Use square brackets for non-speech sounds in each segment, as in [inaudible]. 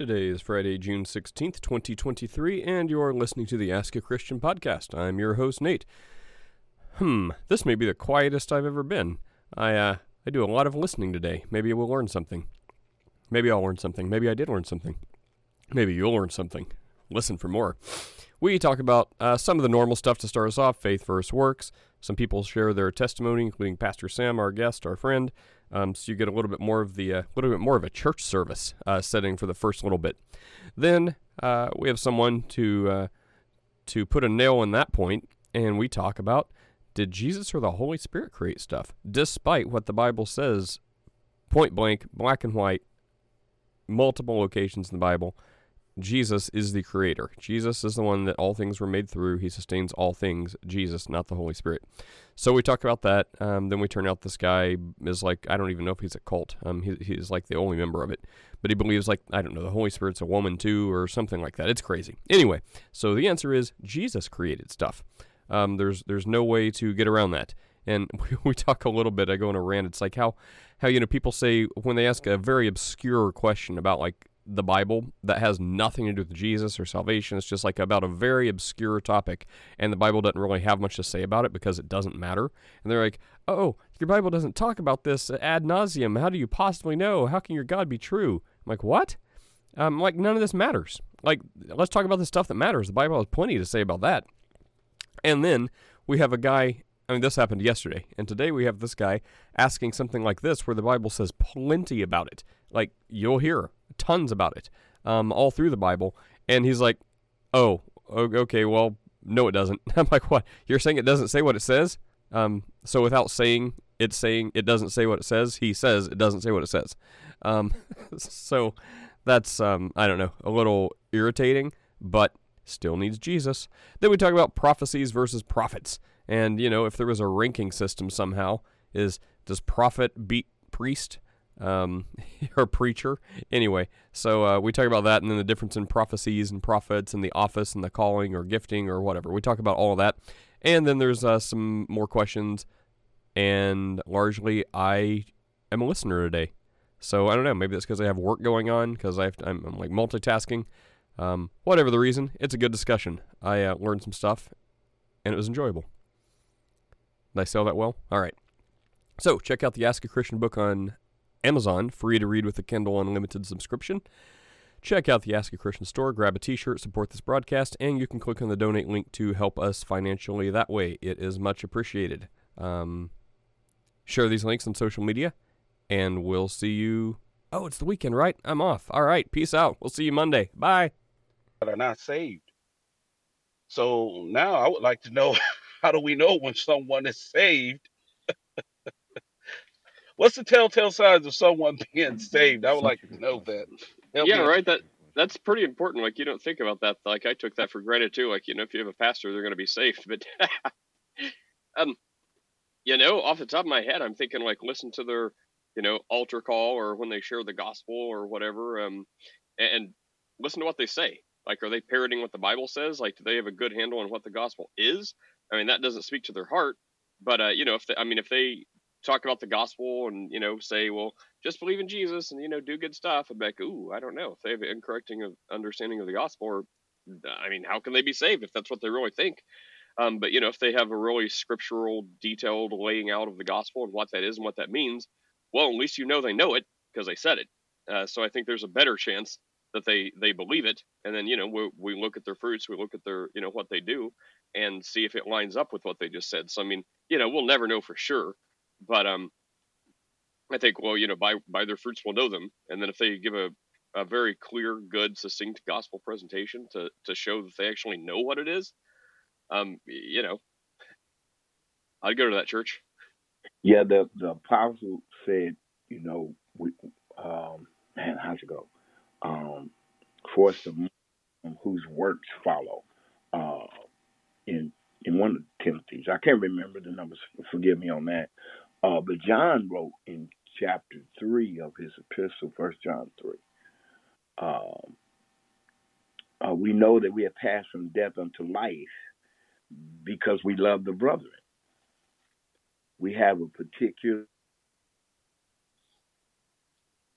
Today is Friday, June 16th, 2023, and you're listening to the Ask a Christian podcast. I'm your host, Nate. Hmm, this may be the quietest I've ever been. I, uh, I do a lot of listening today. Maybe we'll learn something. Maybe I'll learn something. Maybe I did learn something. Maybe you'll learn something. Listen for more. We talk about uh, some of the normal stuff to start us off faith versus works. Some people share their testimony, including Pastor Sam, our guest, our friend. Um, so you get a little bit more of the, a uh, little bit more of a church service uh, setting for the first little bit. Then uh, we have someone to uh, to put a nail in that point, and we talk about did Jesus or the Holy Spirit create stuff, despite what the Bible says, point blank, black and white, multiple locations in the Bible Jesus is the creator. Jesus is the one that all things were made through. He sustains all things. Jesus, not the Holy Spirit. So we talk about that. Um, then we turn out this guy is like, I don't even know if he's a cult. Um, he, he's like the only member of it. But he believes, like, I don't know, the Holy Spirit's a woman too, or something like that. It's crazy. Anyway, so the answer is Jesus created stuff. Um, there's there's no way to get around that. And [laughs] we, talk a little bit. I go on a rant. It's like how how you know people say when they ask a very obscure question about like the Bible that has nothing to do with Jesus or salvation. It's just like about a very obscure topic, and the Bible doesn't really have much to say about it because it doesn't matter. And they're like, "Oh, your Bible doesn't talk about this ad nauseum. How do you possibly know? How can your God be true?" I'm like, "What?" Um, like, none of this matters. Like, let's talk about the stuff that matters. The Bible has plenty to say about that. And then we have a guy. I mean, this happened yesterday, and today we have this guy asking something like this, where the Bible says plenty about it. Like you'll hear tons about it, um, all through the Bible. And he's like, "Oh, okay, well, no, it doesn't." [laughs] I'm like, "What? You're saying it doesn't say what it says?" Um, so without saying it's saying it doesn't say what it says, he says it doesn't say what it says. Um, [laughs] so that's um, I don't know, a little irritating, but still needs Jesus. Then we talk about prophecies versus prophets, and you know, if there was a ranking system somehow, is does prophet beat priest? Um, [laughs] or preacher. Anyway, so uh, we talk about that and then the difference in prophecies and prophets and the office and the calling or gifting or whatever. We talk about all of that. And then there's uh, some more questions. And largely, I am a listener today. So I don't know. Maybe that's because I have work going on because I'm, I'm, like multitasking. Um, whatever the reason, it's a good discussion. I uh, learned some stuff, and it was enjoyable. Did I sell that well? All right. So check out the Ask a Christian book on Amazon, free to read with a Kindle Unlimited subscription. Check out the Ask a Christian store, grab a t shirt, support this broadcast, and you can click on the donate link to help us financially that way. It is much appreciated. Um, share these links on social media, and we'll see you. Oh, it's the weekend, right? I'm off. All right. Peace out. We'll see you Monday. Bye. That are not saved. So now I would like to know [laughs] how do we know when someone is saved What's the telltale signs of someone [laughs] being saved? I would like to know that. Help yeah, right. That that's pretty important. Like you don't think about that. Like I took that for granted too. Like you know, if you have a pastor, they're going to be saved. [laughs] But um, you know, off the top of my head, I'm thinking like listen to their you know altar call or when they share the gospel or whatever. Um, and listen to what they say. Like, are they parroting what the Bible says? Like, do they have a good handle on what the gospel is? I mean, that doesn't speak to their heart, but uh, you know, if they, I mean, if they talk about the gospel and you know say well just believe in jesus and you know do good stuff i'd be like ooh i don't know if they have an incorrect understanding of the gospel or i mean how can they be saved if that's what they really think? Um, but you know if they have a really scriptural detailed laying out of the gospel and what that is and what that means well at least you know they know it because they said it. Uh, so i think there's a better chance that they they believe it. And then you know we, we look at their fruits we look at their you know what they do and see if it lines up with what they just said. So i mean you know we'll never know for sure but um, I think well, you know, by by their fruits we'll know them, and then if they give a a very clear, good, succinct gospel presentation to to show that they actually know what it is, um, you know, I'd go to that church. Yeah, the the apostle said, you know, we um, man, how's it go? Um, for some whose works follow. Uh, in in one of the Timothy's, I can't remember the numbers. Forgive me on that. Uh, but John wrote in chapter 3 of his epistle, First John 3. Um, uh, we know that we have passed from death unto life because we love the brethren. We have a particular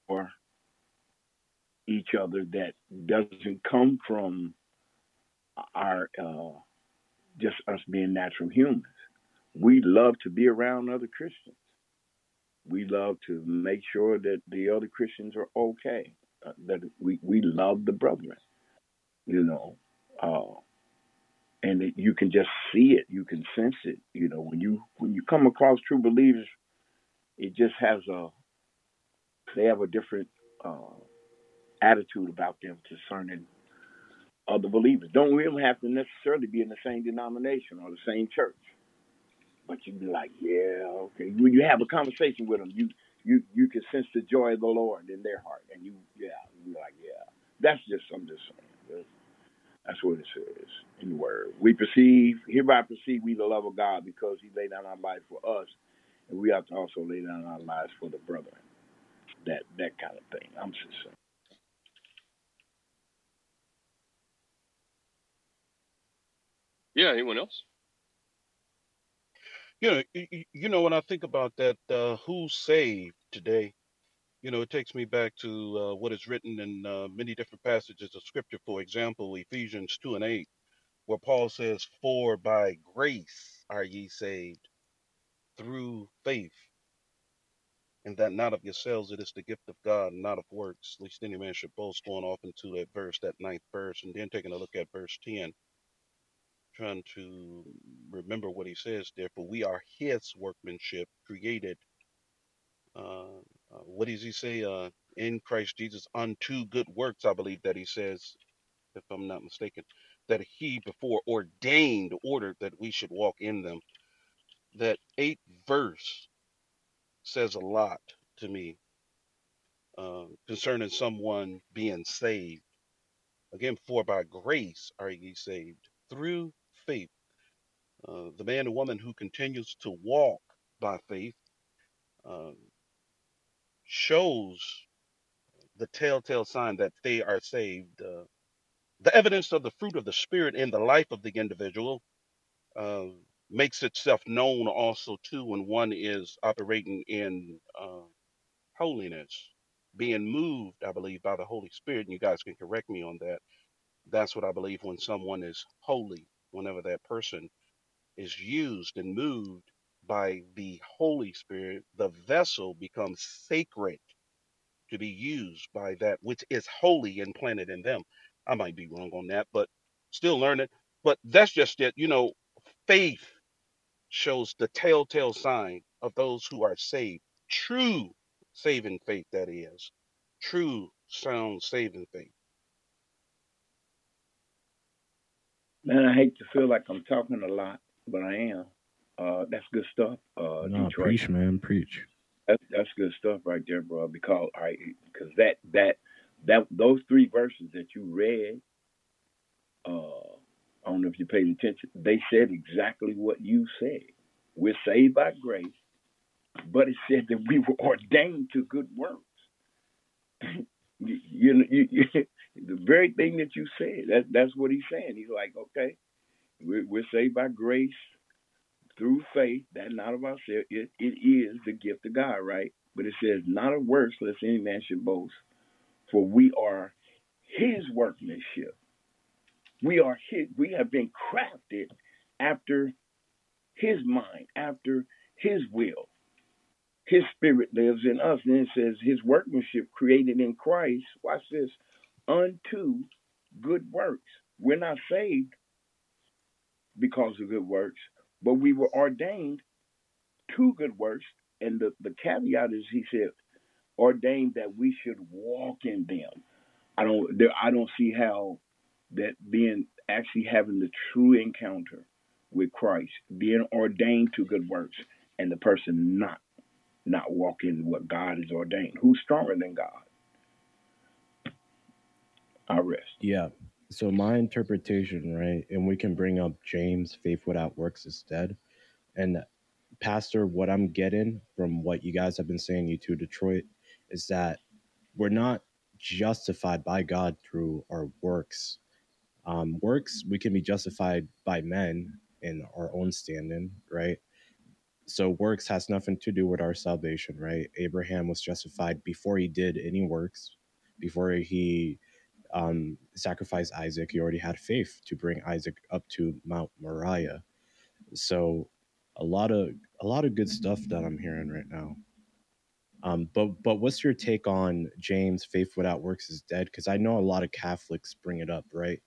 or each other that doesn't come from our uh, just us being natural humans. We love to be around other Christians. We love to make sure that the other Christians are okay. Uh, that we, we love the brethren, you know, uh, and you can just see it, you can sense it. You know, when you when you come across true believers, it just has a they have a different uh, attitude about them concerning other believers. Don't even have to necessarily be in the same denomination or the same church. But you'd be like, yeah, okay. When you have a conversation with them, you you you can sense the joy of the Lord in their heart, and you yeah, you're like, yeah. That's just I'm just saying. That's what it says in the word. We perceive hereby perceive we the love of God because He laid down our life for us, and we have to also lay down our lives for the brethren. That that kind of thing. I'm just saying. Yeah. Anyone else? You know, you know, when I think about that, uh, who's saved today? You know, it takes me back to uh, what is written in uh, many different passages of Scripture. For example, Ephesians two and eight, where Paul says, "For by grace are ye saved through faith, and that not of yourselves; it is the gift of God, not of works, lest any man should boast." Going off into that verse, that ninth verse, and then taking a look at verse ten trying to remember what he says there. For we are his workmanship, created. Uh, uh, what does he say? Uh, in Christ Jesus unto good works, I believe that he says, if I'm not mistaken, that he before ordained, ordered that we should walk in them. That eighth verse says a lot to me uh, concerning someone being saved. Again, for by grace are ye saved through faith Uh, the man and woman who continues to walk by faith um, shows the telltale sign that they are saved. Uh, the evidence of the fruit of the Spirit in the life of the individual uh, makes itself known also too when one is operating in uh, holiness, being moved, I believe, by the Holy Spirit. And you guys can correct me on that. That's what I believe when someone is holy, whenever that person is used and moved by the Holy Spirit, the vessel becomes sacred to be used by that which is holy and planted in them. I might be wrong on that, but still learning. But that's just it. You know, faith shows the telltale sign of those who are saved. True saving faith, that is. True sound saving faith. Man, I hate to feel like I'm talking a lot, but I am. Uh, that's good stuff, uh, No, Detroit. preach, man, preach. That's that's good stuff right there, bro. Because I because that that that those three verses that you read, uh, I don't know if you paid attention. They said exactly what you said. We're saved by grace, but it said that we were [laughs] ordained to good works. [laughs] you, you, you, you, the very thing that you said. That that's what he's saying. He's like, okay, we're, we're saved by grace through faith, that not of ourselves. It, it is the gift of God, right? But it says, not of works, lest any man should boast. For we are his workmanship. We are his, we have been crafted after his mind, after his will. His spirit lives in us. And it says, his workmanship created in Christ, watch this, unto good works. We're not saved because of good works, but we were ordained to good works. And the, the caveat is, he said, ordained that we should walk in them. I don't, there, I don't see how that being actually having the true encounter with Christ, being ordained to good works, and the person not not walking what God has ordained. Who's stronger than God? Rest. Yeah. So my interpretation, right, and we can bring up James, faith without works is dead. And Pastor, what I'm getting from what you guys have been saying, you two Detroit, is that we're not justified by God through our works. Um, works, we can be justified by men in our own standing, right? So works has nothing to do with our salvation, right? Abraham was justified before he did any works. before he um, sacrificed Isaac, he already had faith to bring Isaac up to Mount Moriah. So a lot of a lot of good stuff that I'm hearing right now. Um, but but what's your take on James? Faith without works is dead. Because I know a lot of Catholics bring it up, right,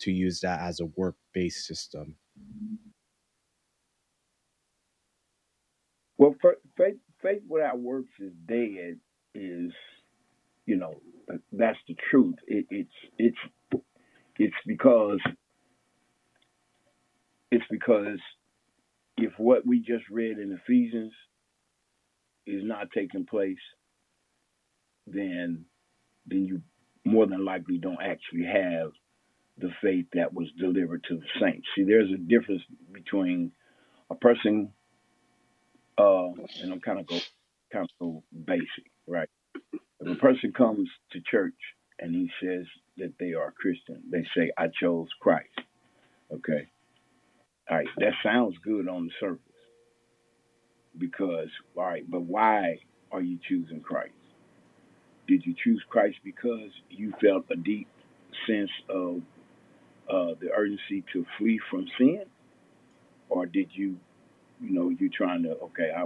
to use that as a work based system. Well, faith faith without works is dead. Is you know that's the truth. It, it's it's it's because it's because if what we just read in Ephesians is not taking place, then then you more than likely don't actually have the faith that was delivered to the saints. See, there's a difference between a person, uh, and I'm kind of go kind of go basic, right? If a person comes to church and he says that they are Christian, they say, "I chose Christ." Okay, all right, that sounds good on the surface because, all right, but why are you choosing Christ? Did you choose Christ because you felt a deep sense of uh, the urgency to flee from sin? Or did you, you know, you're trying to, okay, I,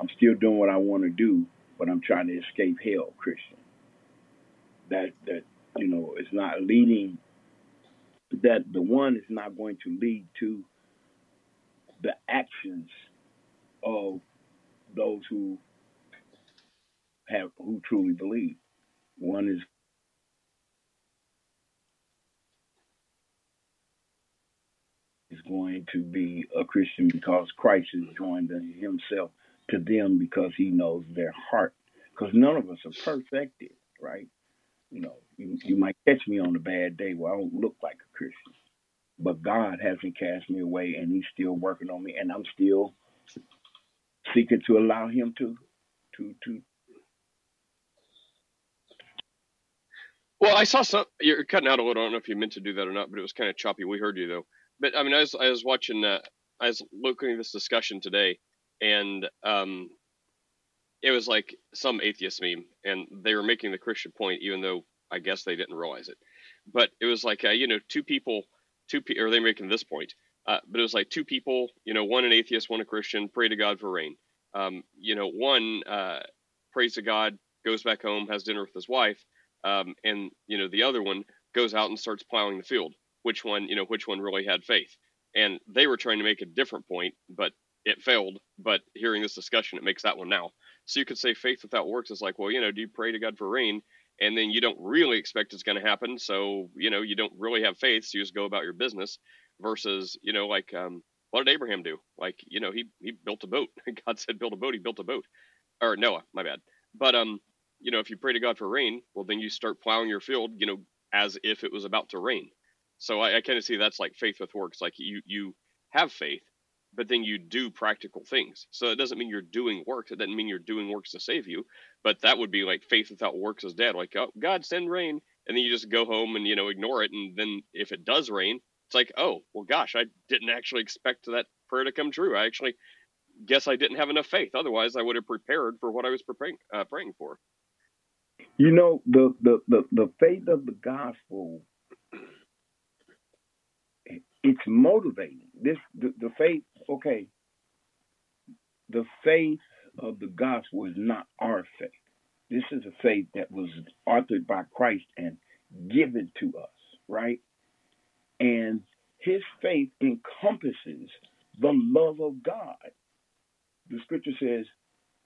I'm still doing what I want to do, but I'm trying to escape hell, Christian? That, that, you know, is not leading, that the one is not going to lead to the actions of those who have who truly believe. One is is going to be a Christian because Christ has joined himself to them because he knows their heart. Because none of us are perfected, right? You know, you, you might catch me on a bad day where I don't look like a Christian. But God hasn't cast me away and he's still working on me and I'm still seeking to allow him to to to Well, I saw some. You're cutting out a little. I don't know if you meant to do that or not, but it was kind of choppy. We heard you though. But I mean, I was I was watching. Uh, I was looking at this discussion today, and um, it was like some atheist meme, and they were making the Christian point, even though I guess they didn't realize it. But it was like uh, you know, two people, two pe- or they making this point. Uh, but it was like two people, you know, one an atheist, one a Christian, pray to God for rain. Um, you know, one uh, prays to God, goes back home, has dinner with his wife, um, and you know the other one goes out and starts plowing the field. Which one, you know, which one really had faith? And they were trying to make a different point, but it failed. But hearing this discussion, it makes that one now. So you could say faith without works is like, well, you know, do you pray to God for rain? And then you don't really expect it's going to happen. So, you know, you don't really have faith. So you just go about your business versus, you know, like, um, what did Abraham do? Like, you know, he, he built a boat. [laughs] God said, build a boat. He built a boat. Or Noah, my bad. But, um, you know, if you pray to God for rain, well, then you start plowing your field, you know, as if it was about to rain. So I, I kind of see that's like faith with works. Like you, you have faith, but then you do practical things. So it doesn't mean you're doing works. It doesn't mean you're doing works to save you, but that would be like faith without works is dead. Like, oh, God send rain. And then you just go home and, you know, ignore it. And then if it does rain, it's like, oh, well, gosh, I didn't actually expect that prayer to come true. I actually guess I didn't have enough faith. Otherwise, I would have prepared for what I was preparing, uh, praying for. You know, the, the, the, the faith of the gospel, it's motivating. This the, the faith, okay, the faith of the gospel is not our faith. This is a faith that was authored by Christ and given to us, right? And his faith encompasses the love of God. The scripture says,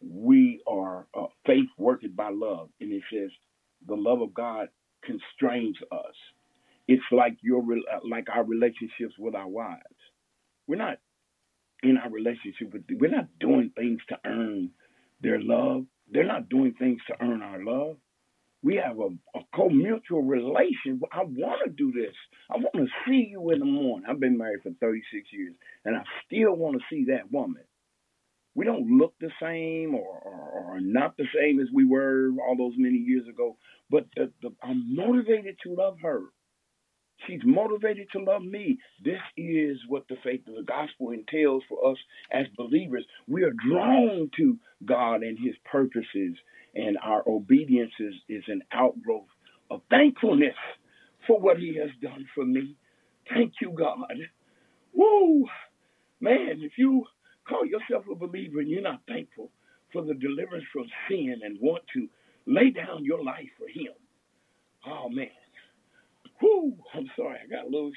we are uh, faith worked by love. And it says the love of God constrains us. It's like your uh, like our relationships with our wives. We're not in our relationship with we're not doing things to earn their love. They're not doing things to earn our love. We have a, a co-mutual relation. I want to do this. I want to see you in the morning. I've been married for 36 years, and I still want to see that woman we don't look the same or, or, or, not the same as we were all those many years ago, but the, the, I'm motivated to love her. She's motivated to love me. This is what the faith of the gospel entails for us as believers. We are drawn to God and his purposes And our obedience is, is an outgrowth of thankfulness for what he has done for me. Thank you, God. Woo! Man, if you call yourself a believer and you're not thankful for the deliverance from sin and want to lay down your life for him, oh man. Whoo! I'm sorry, I got a little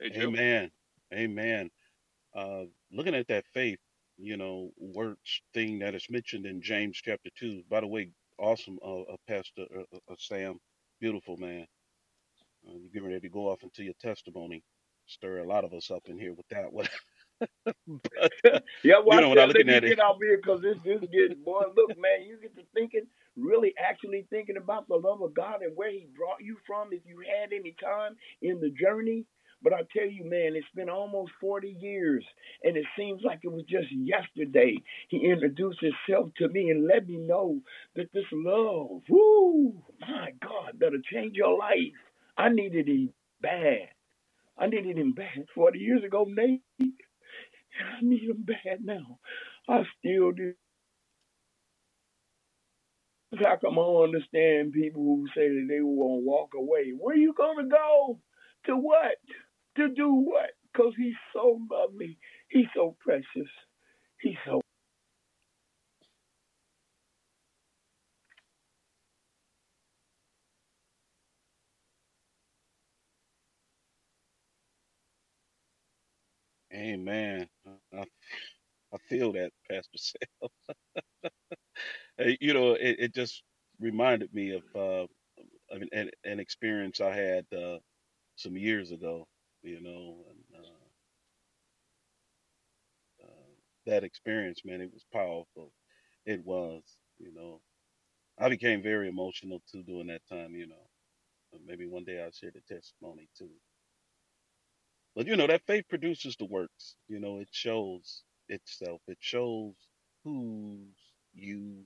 Hey, Joe. Amen. Amen. Uh, looking at that faith, you know, works thing that is mentioned in James chapter 2. By the way, awesome, uh, uh, Pastor uh, uh, uh, Sam. Beautiful, man. Uh, you're getting ready to go off into your testimony. Stir a lot of us up in here with that one. [laughs] [laughs] but, [laughs] Yeah, you watch know, when I'm that. Let looking me at it, get out here because this this getting boy. Look, man, you get to thinking, really, actually thinking about the love of God and where He brought you from. If you had any time in the journey, but I tell you, man, it's been almost 40 years, and it seems like it was just yesterday. He introduced Himself to me and let me know that this love, whoo, my God, that'll change your life. I needed Him bad. I needed Him bad 40 years ago, Nate. I need him bad now. I still do. How come I understand people who say that they won't walk away? Where you gonna go? To what? To do what? Because he's so lovely. He's so precious. He's so. Amen. I, feel that, Pastor Sam. [laughs] You know, it, it just reminded me of, uh, of an, an experience I had uh, some years ago. You know, and uh, uh, that experience, man, it was powerful. It was. You know, I became very emotional too during that time. You know, maybe one day I'll share the testimony too. But you know, that faith produces the works. You know, it shows itself. It shows who you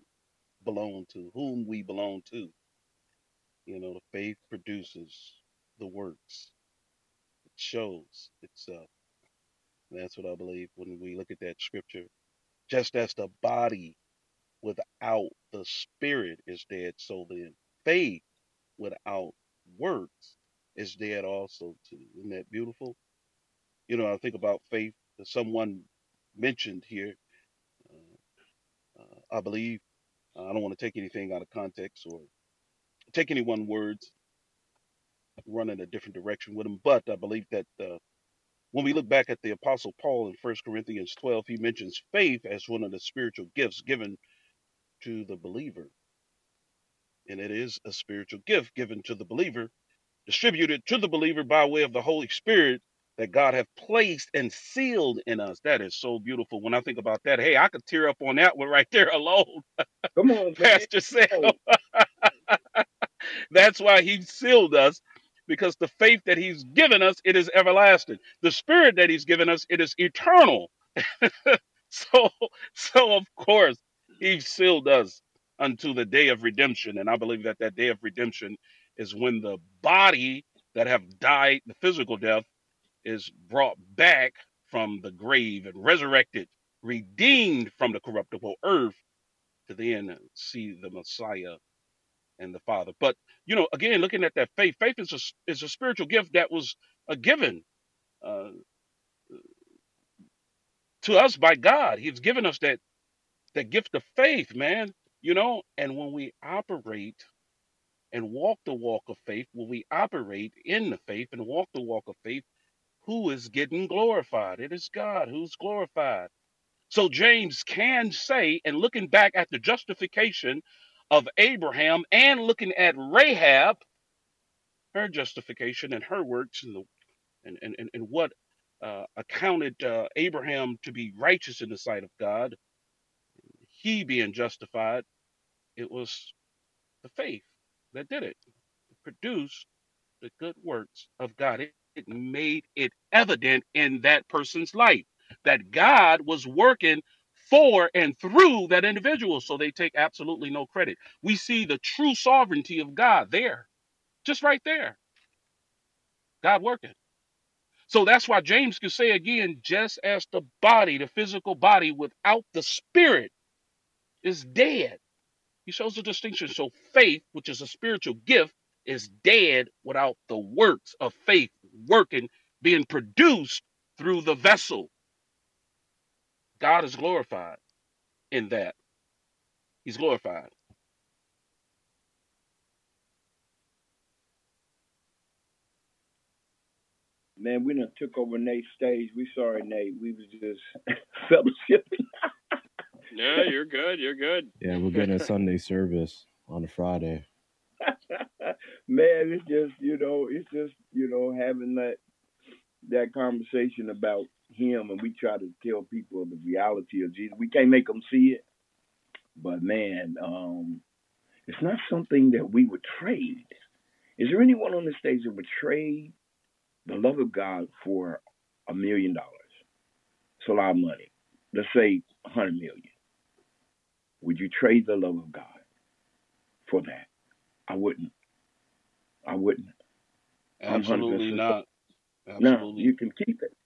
belong to, whom we belong to. You know, the faith produces the works. It shows itself. And that's what I believe when we look at that scripture. Just as the body without the spirit is dead, so then faith without works is dead also too. Isn't that beautiful? You know, I think about faith someone mentioned here. Uh, uh, I believe I don't want to take anything out of context or take any one words, run in a different direction with them. But I believe that uh, when we look back at the Apostle Paul in First Corinthians 12, he mentions faith as one of the spiritual gifts given to the believer. And it is a spiritual gift given to the believer, distributed to the believer by way of the Holy Spirit that God have placed and sealed in us. That is so beautiful. When I think about that, hey, I could tear up on that one right there [laughs] alone, Come on. Pastor Sam. [laughs] That's why he sealed us because the faith that he's given us it is everlasting. The spirit that he's given us it is eternal. [laughs] so so of course he sealed us unto the day of redemption and I believe that that day of redemption is when the body that have died the physical death is brought back from the grave and resurrected, redeemed from the corruptible earth to then see the Messiah and the Father. But you know, again, looking at that faith, faith is a is a spiritual gift that was a given uh, to us by God. He's given us that that gift of faith, man. You know, and when we operate and walk the walk of faith, when we operate in the faith and walk the walk of faith, who is getting glorified? It is God who's glorified. So James can say, and looking back at the justification of Abraham and looking at Rahab, her justification and her works and the and and, and, what uh, accounted uh, Abraham to be righteous in the sight of God, he being justified, it was the faith that did it. It produced the good works of God. It, it made it evident in that person's life that God was working for and through that individual. So they take absolutely no credit. We see the true sovereignty of God there, just right there. God working. So that's why James can say again, just as the body, the physical body without the spirit is dead. He shows the distinction. So faith, which is a spiritual gift, is dead without the works of faith working, being produced through the vessel. God is glorified in that. He's glorified. Man, we done took over Nate's stage. We sorry, Nate. We was just [laughs] fellowshipping. [laughs] No, you're good. You're good. Yeah, we're getting a Sunday service on a Friday. [laughs] Man, it's just you know, it's just you know having that that conversation about him, and we try to tell people the reality of Jesus. We can't make them see it, but man, um, it's not something that we would trade. Is there anyone on the stage that would trade the love of God for a million dollars? It's a lot of money. Let's say a hundred million. Would you trade the love of God for that? I wouldn't. I wouldn't. I'm Absolutely not. No, you can keep it.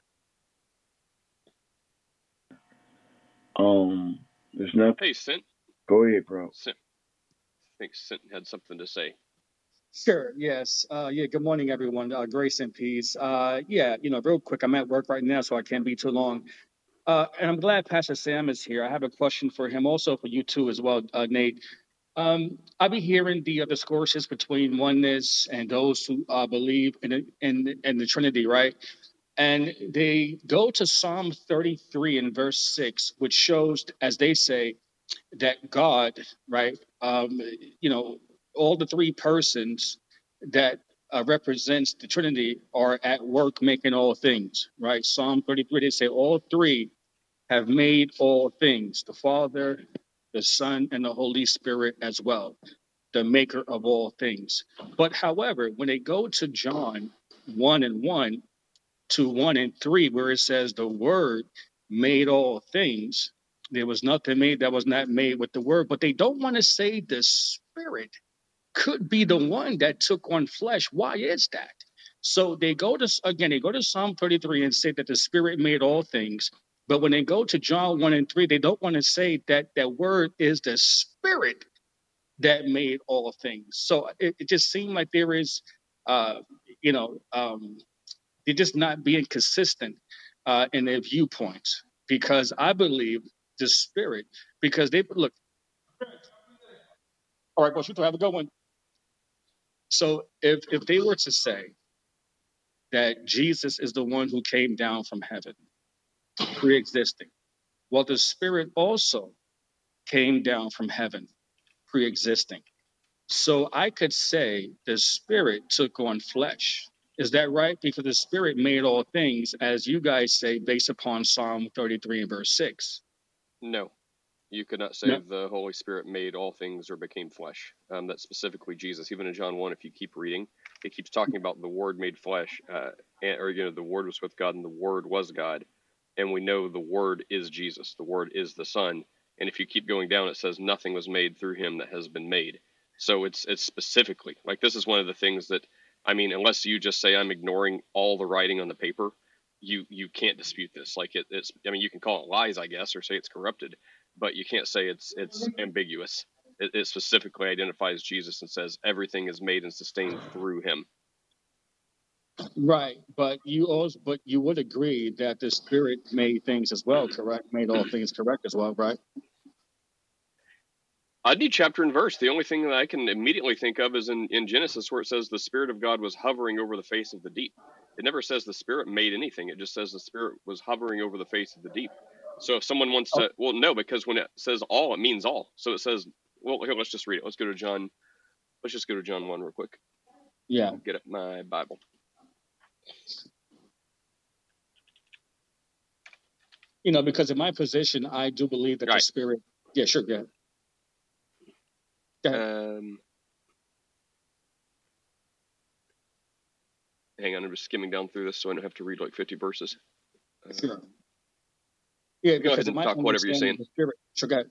Um, there's nothing. Hey, Sint. Go ahead, bro. Sint. I think Sint had something to say. Sure. Yes. Uh, yeah. Good morning, everyone. Uh, grace and peace. Uh, yeah. You know, real quick. I'm at work right now, so I can't be too long. Uh, and I'm glad Pastor Sam is here. I have a question for him, also for you too, as well, uh, Nate. Um, I've been hearing the uh, discourses between oneness and those who uh, believe in, in in the Trinity, right? And they go to Psalm 33 and verse six, which shows, as they say, that God, right? Um, you know, all the three persons that uh, represents the Trinity are at work making all things, right? Psalm 33, they say all three have made all things, the Father, the Son, and the Holy Spirit as well, the maker of all things. But however, when they go to John 1 and 1 to 1 and 3, where it says the Word made all things, there was nothing made that was not made with the Word, but they don't want to say the Spirit could be the one that took on flesh. Why is that? So they go to again, they go to Psalm 33 and say that the Spirit made all things. But when they go to John 1 and 3, they don't want to say that that word is the Spirit that made all things. So it, it just seemed like there is, uh, you know, um, they're just not being consistent uh, in their viewpoints because I believe the Spirit, because they look, all right, you two have a good one. So if if they were to say that Jesus is the one who came down from heaven, pre-existing, well, the Spirit also came down from heaven, pre-existing. So I could say the Spirit took on flesh. Is that right? Because the Spirit made all things, as you guys say, based upon Psalm 33 and verse 6. No, you could not say No. the Holy Spirit made all things or became flesh. Um, that's specifically Jesus. Even in John 1, if you keep reading, it keeps talking about the Word made flesh, uh, and, or, you know, the Word was with God and the Word was God. And we know the Word is Jesus, the Word is the Son. And if you keep going down, it says nothing was made through him that has been made. So it's it's specifically like this is one of the things that I mean, unless you just say I'm ignoring all the writing on the paper, you you can't dispute this. Like it, it's I mean, you can call it lies, I guess, or say it's corrupted, but you can't say it's it's ambiguous. It, it specifically identifies Jesus and says everything is made and sustained through him. Right, but you also, but you would agree that the Spirit made things as well, correct? Made all things correct as well, right? I need chapter and verse. The only thing that I can immediately think of is in, in Genesis where it says the Spirit of God was hovering over the face of the deep. It never says the Spirit made anything. It just says the Spirit was hovering over the face of the deep. So if someone wants to, well, no, because when it says all, it means all. So it says, well, here, let's just read it. Let's go to John. Let's just go to John 1 real quick. Yeah. Get up my Bible. You know, because in my position, I do believe that the Spirit. Yeah, sure, yeah. Go ahead. Um, hang on, I'm just skimming down through this so I don't have to read like 50 verses. Uh, Sure. Yeah, Go because ahead and talk whatever you're saying. Spirit. Sure, go ahead.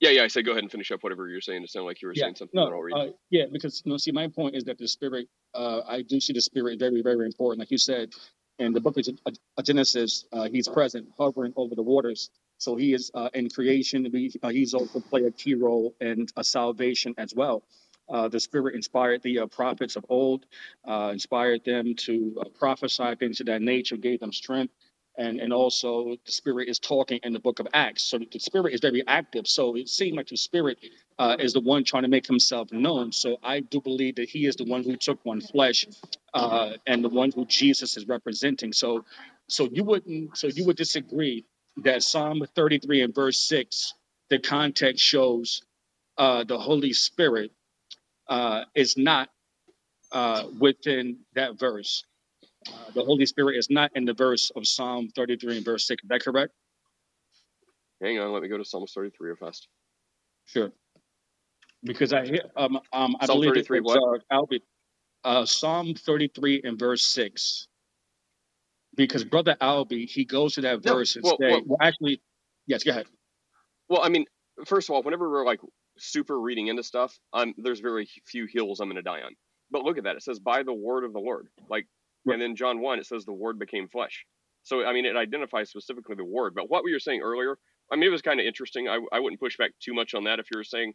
Yeah, yeah. I said go ahead and finish up whatever you're saying. It sounded like you were Yeah, saying something that I'll read. uh, yeah, because you know, see, my point is that the spirit, uh, I do see the spirit very, very important. Like you said, in the book of uh, Genesis, uh, he's present, hovering over the waters. So he is uh, in creation. We, uh, he's also play a key role in uh, salvation as well. Uh, the spirit inspired the uh, prophets of old, uh, inspired them to uh, prophesy things of that nature, gave them strength and and also the spirit is talking in the book of acts. So the spirit is very active. So it seemed like the spirit uh, is the one trying to make himself known. So i do believe that he is the one who took one flesh uh, and the one who jesus is representing. So so you wouldn't so you would disagree that psalm 33 and verse 6 the context shows uh, the holy spirit uh, is not uh, within that verse uh, the Holy Spirit is not in the verse of Psalm 33 and verse 6. Is that correct? Hang on, let me go to Psalms 33 real fast. Sure. Because I hear, um, um, I Psalm believe it 33 was what? uh, uh, Psalm 33 and verse 6. Because Brother Albie, he goes to that No, verse and well, say, well, well, actually, yes, go ahead. well. I mean, first of all, whenever we're like super reading into stuff, um, there's very few hills I'm going to die on. But look at that. It says by the word of the Lord. Like, Right. and then John 1, it says the word became flesh. So, I mean, it identifies specifically the word. But what we were saying earlier, I mean, it was kind of interesting. I, I wouldn't push back too much on that if you were saying,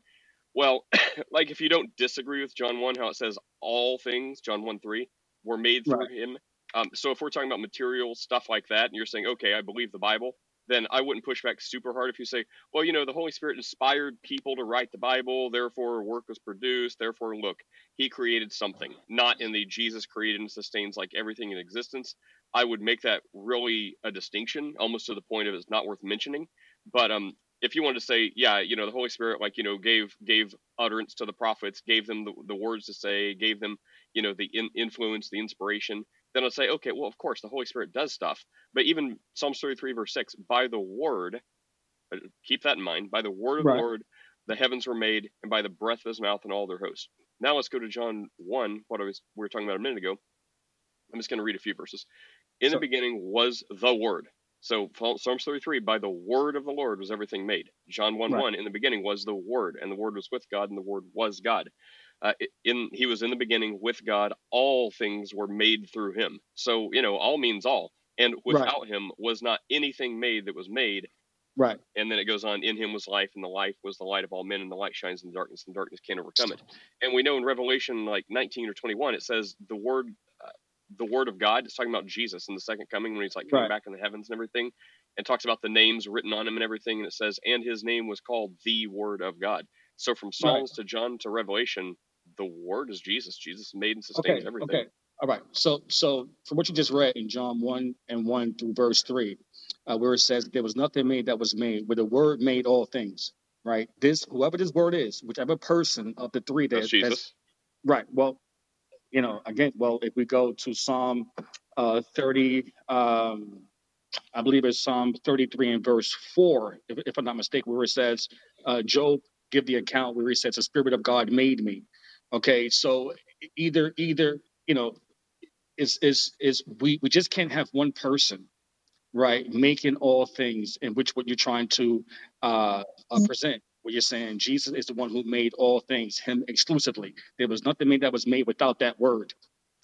well, [coughs] like if you don't disagree with John 1, how it says all things, John 1 3, were made through Right. him. Um, so if we're talking about material stuff like that, and you're saying, okay, I believe the Bible, then I wouldn't push back super hard if you say, well, you know, the Holy Spirit inspired people to write the Bible, therefore work was produced, therefore look, he created something, not in the Jesus created and sustains like everything in existence. I would make that really a distinction, almost to the point of it's not worth mentioning. But um, if you wanted to say, yeah, you know, the Holy Spirit, like you know, gave gave utterance to the prophets, gave them the, the words to say, gave them, you know, the in, influence, the inspiration, then I'll say, okay, well, of course, the Holy Spirit does stuff. But even Psalms 33, verse 6, by the word, uh, keep that in mind, by the word of the Lord, the heavens were made, and by the breath of his mouth and all their hosts. Now let's go to John 1, what I was we were talking about a minute ago. I'm just going to read a few verses. In the beginning was the Word. So Psalms 33, by the word of the Lord was everything made. John 1 right, 1, in the beginning was the Word, and the Word was with God, and the Word was God. Uh, in He was in the beginning with God. All things were made through Him. So you know, all means all. And right, without Him was not anything made that was made. right, And then it goes on, in Him was life, and the life was the light of all men, and the light shines in the darkness, and darkness can't overcome it. And we know in Revelation like 19 or 21, it says the Word. Uh, the word of God. It's talking about Jesus in the second coming when he's like coming right, back in the heavens and everything, and talks about the names written on him and everything. And it says, and his name was called the Word of God. So from right. Psalms to John to Revelation, the Word is Jesus. Jesus made and sustains Okay, everything. okay. All right. So, so from what you just read in John 1 and 1 through verse 3, uh, where it says, There was nothing made that was made, where the word made all things, right? This, whoever this word is, whichever person of the three That's that, that's Jesus. right. Well, you know, again, well, if we go to Psalm uh, 30, um, I believe it's Psalm 33 and verse 4, if, if I'm not mistaken, where it says, uh, Job give the account where he says, The Spirit of God made me. Okay, so either, either, you know, is is is we we just can't have one person right making all things in which what you're trying to uh, uh present where you're saying jesus is the one who made all things him exclusively. There was nothing made that was made without that word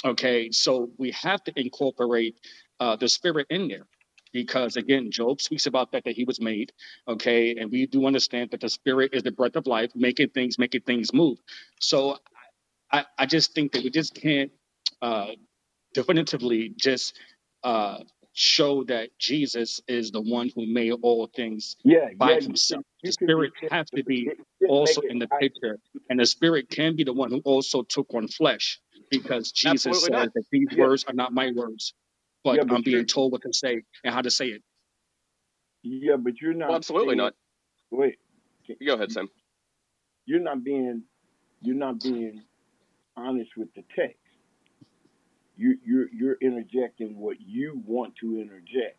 okay? So we have to incorporate uh the spirit in there because again job speaks about that that he was made okay? And we do understand that the spirit is the breath of life making things making things move. So i i just think that we just can't uh definitively just uh, show that Jesus is the one who made all things Yeah, by yeah, himself. The you can be Spirit just, has to be also in the right. picture, and the Spirit can be the one who also took on flesh, because Jesus Absolutely says not. that these Yeah, words are not my words, yeah, but I'm being told what to say and how to say it. yeah, but you're Well, not absolutely saying not. wait. Go ahead, Sam. You're not being you're not being honest with the text. You you're you're interjecting what you want to interject.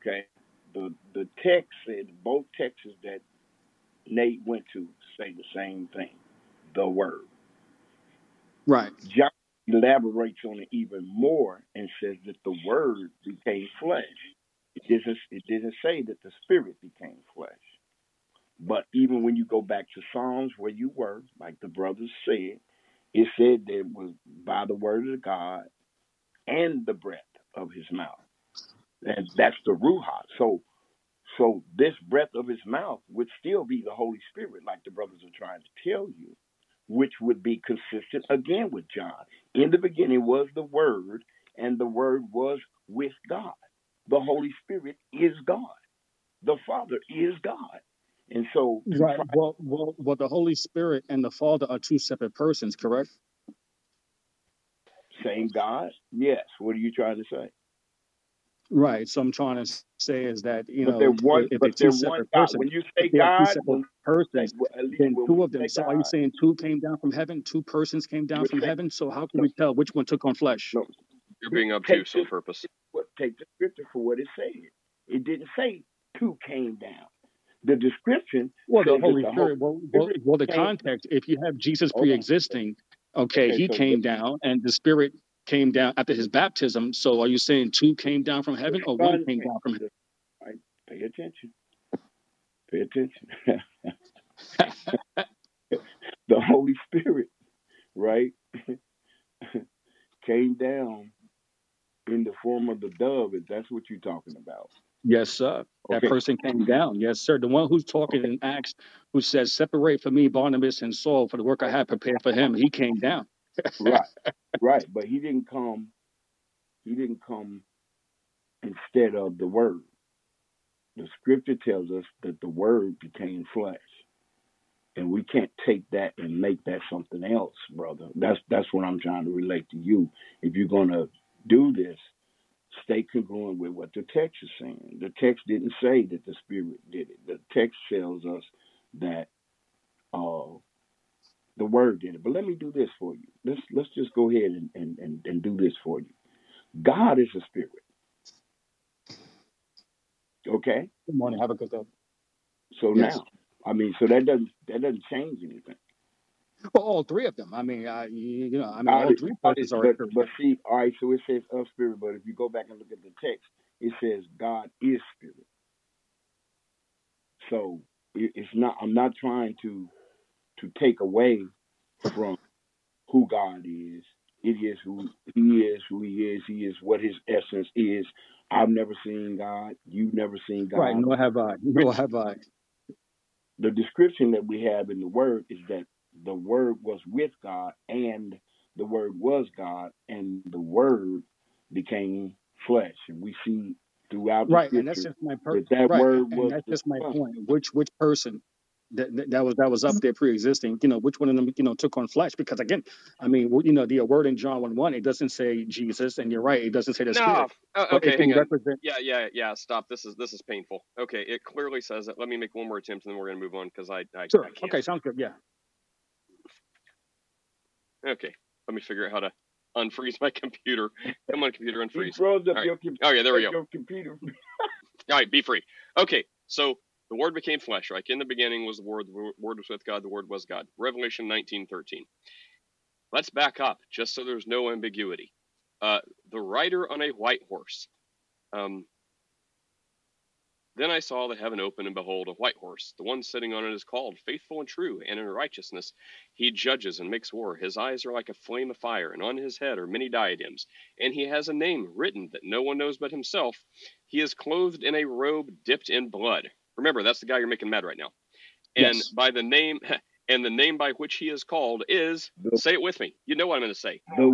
Okay. The the text said both texts that Nate went to say the same thing. The word. Right. John elaborates on it even more and says that the word became flesh. It doesn't it didn't say that the spirit became flesh. But even when you go back to Psalms where you were, like the brothers said, it said that it was by the word of God and the breath of his mouth. And that's the Ruach. So so this breath of his mouth would still be the Holy Spirit, like the brothers are trying to tell you, which would be consistent again with John. In the beginning was the Word, and the Word was with God. The Holy Spirit is God. The Father is God. And so, Right. Well, well, well, the Holy Spirit and the Father are two separate persons, correct? same God? Yes. What are you trying to say? Right. So I'm trying to say is that you But know they're one. if, if they're two they're one separate God. persons, When you say if they are two God, separate persons, like, then two of them. say So are you God, saying two came down from heaven? Two persons came down we're from saying heaven. So how can no, we tell which one took on flesh? no. You're being Take obtuse on purpose. Take the scripture for what it said. It didn't say two came down. The description Well, the Holy the Spirit. Well, well, well, the context. If you have Jesus pre-existing, okay, Okay, he so came down, and the Spirit came down after his baptism. So are you saying two came down from heaven, or one came down from The, right, pay attention. Pay attention. [laughs] [laughs] the Holy Spirit, right, [laughs] came down in the form of the dove. If that's what you're talking about. Yes, sir. That Okay. person came down. Yes, sir. The one who's talking in Acts, who says, "Separate for me Barnabas and Saul for the work I had prepared for him." He came down. Right. [laughs] Right. But he didn't come. He didn't come instead of the Word. The Scripture tells us that the Word became flesh, and we can't take that and make that something else, brother. That's that's what I'm trying to relate to you. If you're gonna do this, stay congruent with what the text is saying. The text didn't say that the Spirit did it. The text tells us that uh, the Word did it. But let me do this for you. Let's let's just go ahead and, and, and, and do this for you. God is a spirit. Okay? Good morning. Have a good day. So Yes. now, I mean, so that doesn't that doesn't change anything. Well, all three of them. I mean, I, you know, I mean, All three parties are but but see, all right, so it says of spirit, but if you go back and look at the text, it says God is spirit. So it's not. I'm not trying to to take away from who God is. It is who He is, who He is. He is what His essence is. I've never seen God. You've never seen God. Right. Nor have I. [laughs] Nor have I. the description that we have in the word is that the word was with God and the word was God and the word became flesh. And we see throughout the Right. And that's just my per- that that right. word And was that's just my son. point. Which which person that, that that was that was up there pre-existing? You know, which one of them you know took on flesh? Because again, I mean, you know, the word in John one one, it doesn't say Jesus, and you're right, it doesn't say the No. Spirit, Uh, okay, it can hang on. represent. Yeah, yeah, yeah. Stop. This is this is painful. Okay, it clearly says that Let me make one more attempt, and then we're gonna move on because I, I Sure. I can't. Okay. Sounds good. Yeah. Okay, let me figure out how to unfreeze my [laughs] computer. Come on, computer, unfreeze. froze up right. your, com- Okay, there we go. your computer. [laughs] All right, be free. Okay, so the Word became flesh. Right in the beginning was the Word. The Word was with God. The Word was God. Revelation nineteen thirteen. Let's back up just so there's no ambiguity. Uh, the rider on a white horse. Um, then I saw the heaven open, and behold, a white horse. The one sitting on it is called Faithful and True, and in righteousness he judges and makes war. His eyes are like a flame of fire, and on his head are many diadems. And he has a name written that no one knows but himself. He is clothed in a robe dipped in blood. Remember, that's the guy you're making mad right now. And Yes. by the name, [laughs] and the name by which he is called is, The, say it with me. You know what I'm going to say. the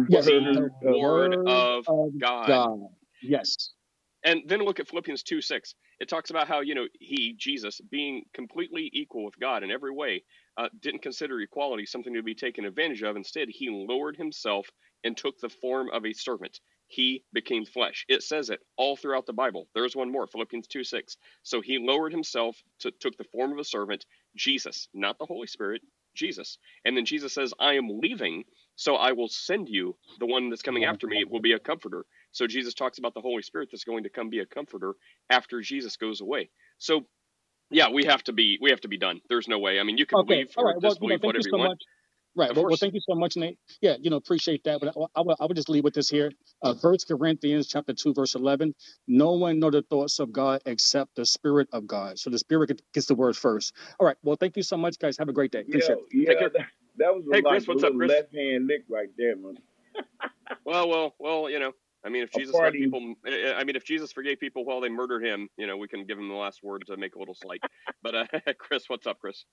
The The word of Word word of of God. God. Yes. And then look at Philippians 2 6. It talks about how, you know, he, Jesus, being completely equal with God in every way, uh, didn't consider equality something to be taken advantage of. Instead, he lowered himself and took the form of a servant. He became flesh. It says it all throughout the Bible. There's one more, Philippians 2 6. So he lowered himself, to, took the form of a servant, Jesus, not the Holy Spirit, Jesus. And then Jesus says, I am leaving, so I will send you the one that's coming after me. It will be a comforter. So Jesus talks about the Holy Spirit that's going to come be a comforter after Jesus goes away. So yeah, we have to be we have to be done. There's no way. I mean, you can Okay. believe All or right. Well, you know, disbelieve thank you whatever you so want. much. Right. Well, well, thank you so much, Nate. Yeah, you know, appreciate that. But I, I, would, I would just leave with this here. Uh, First Corinthians chapter two, verse eleven. No one know the thoughts of God except the Spirit of God. So the Spirit gets the word first. All right. Well, thank you so much, guys. Have a great day. Appreciate Yo, it. yeah, that, that was a, Hey, like Chris, what's up, Chris? left hand lick right there, man. [laughs] Well, well, well. You know, I mean, if Jesus let people, eh, I mean, if Jesus forgave people while they murdered him, you know, we can give him the last word to make a little slight. [laughs] But uh, [laughs] Chris, what's up, Chris?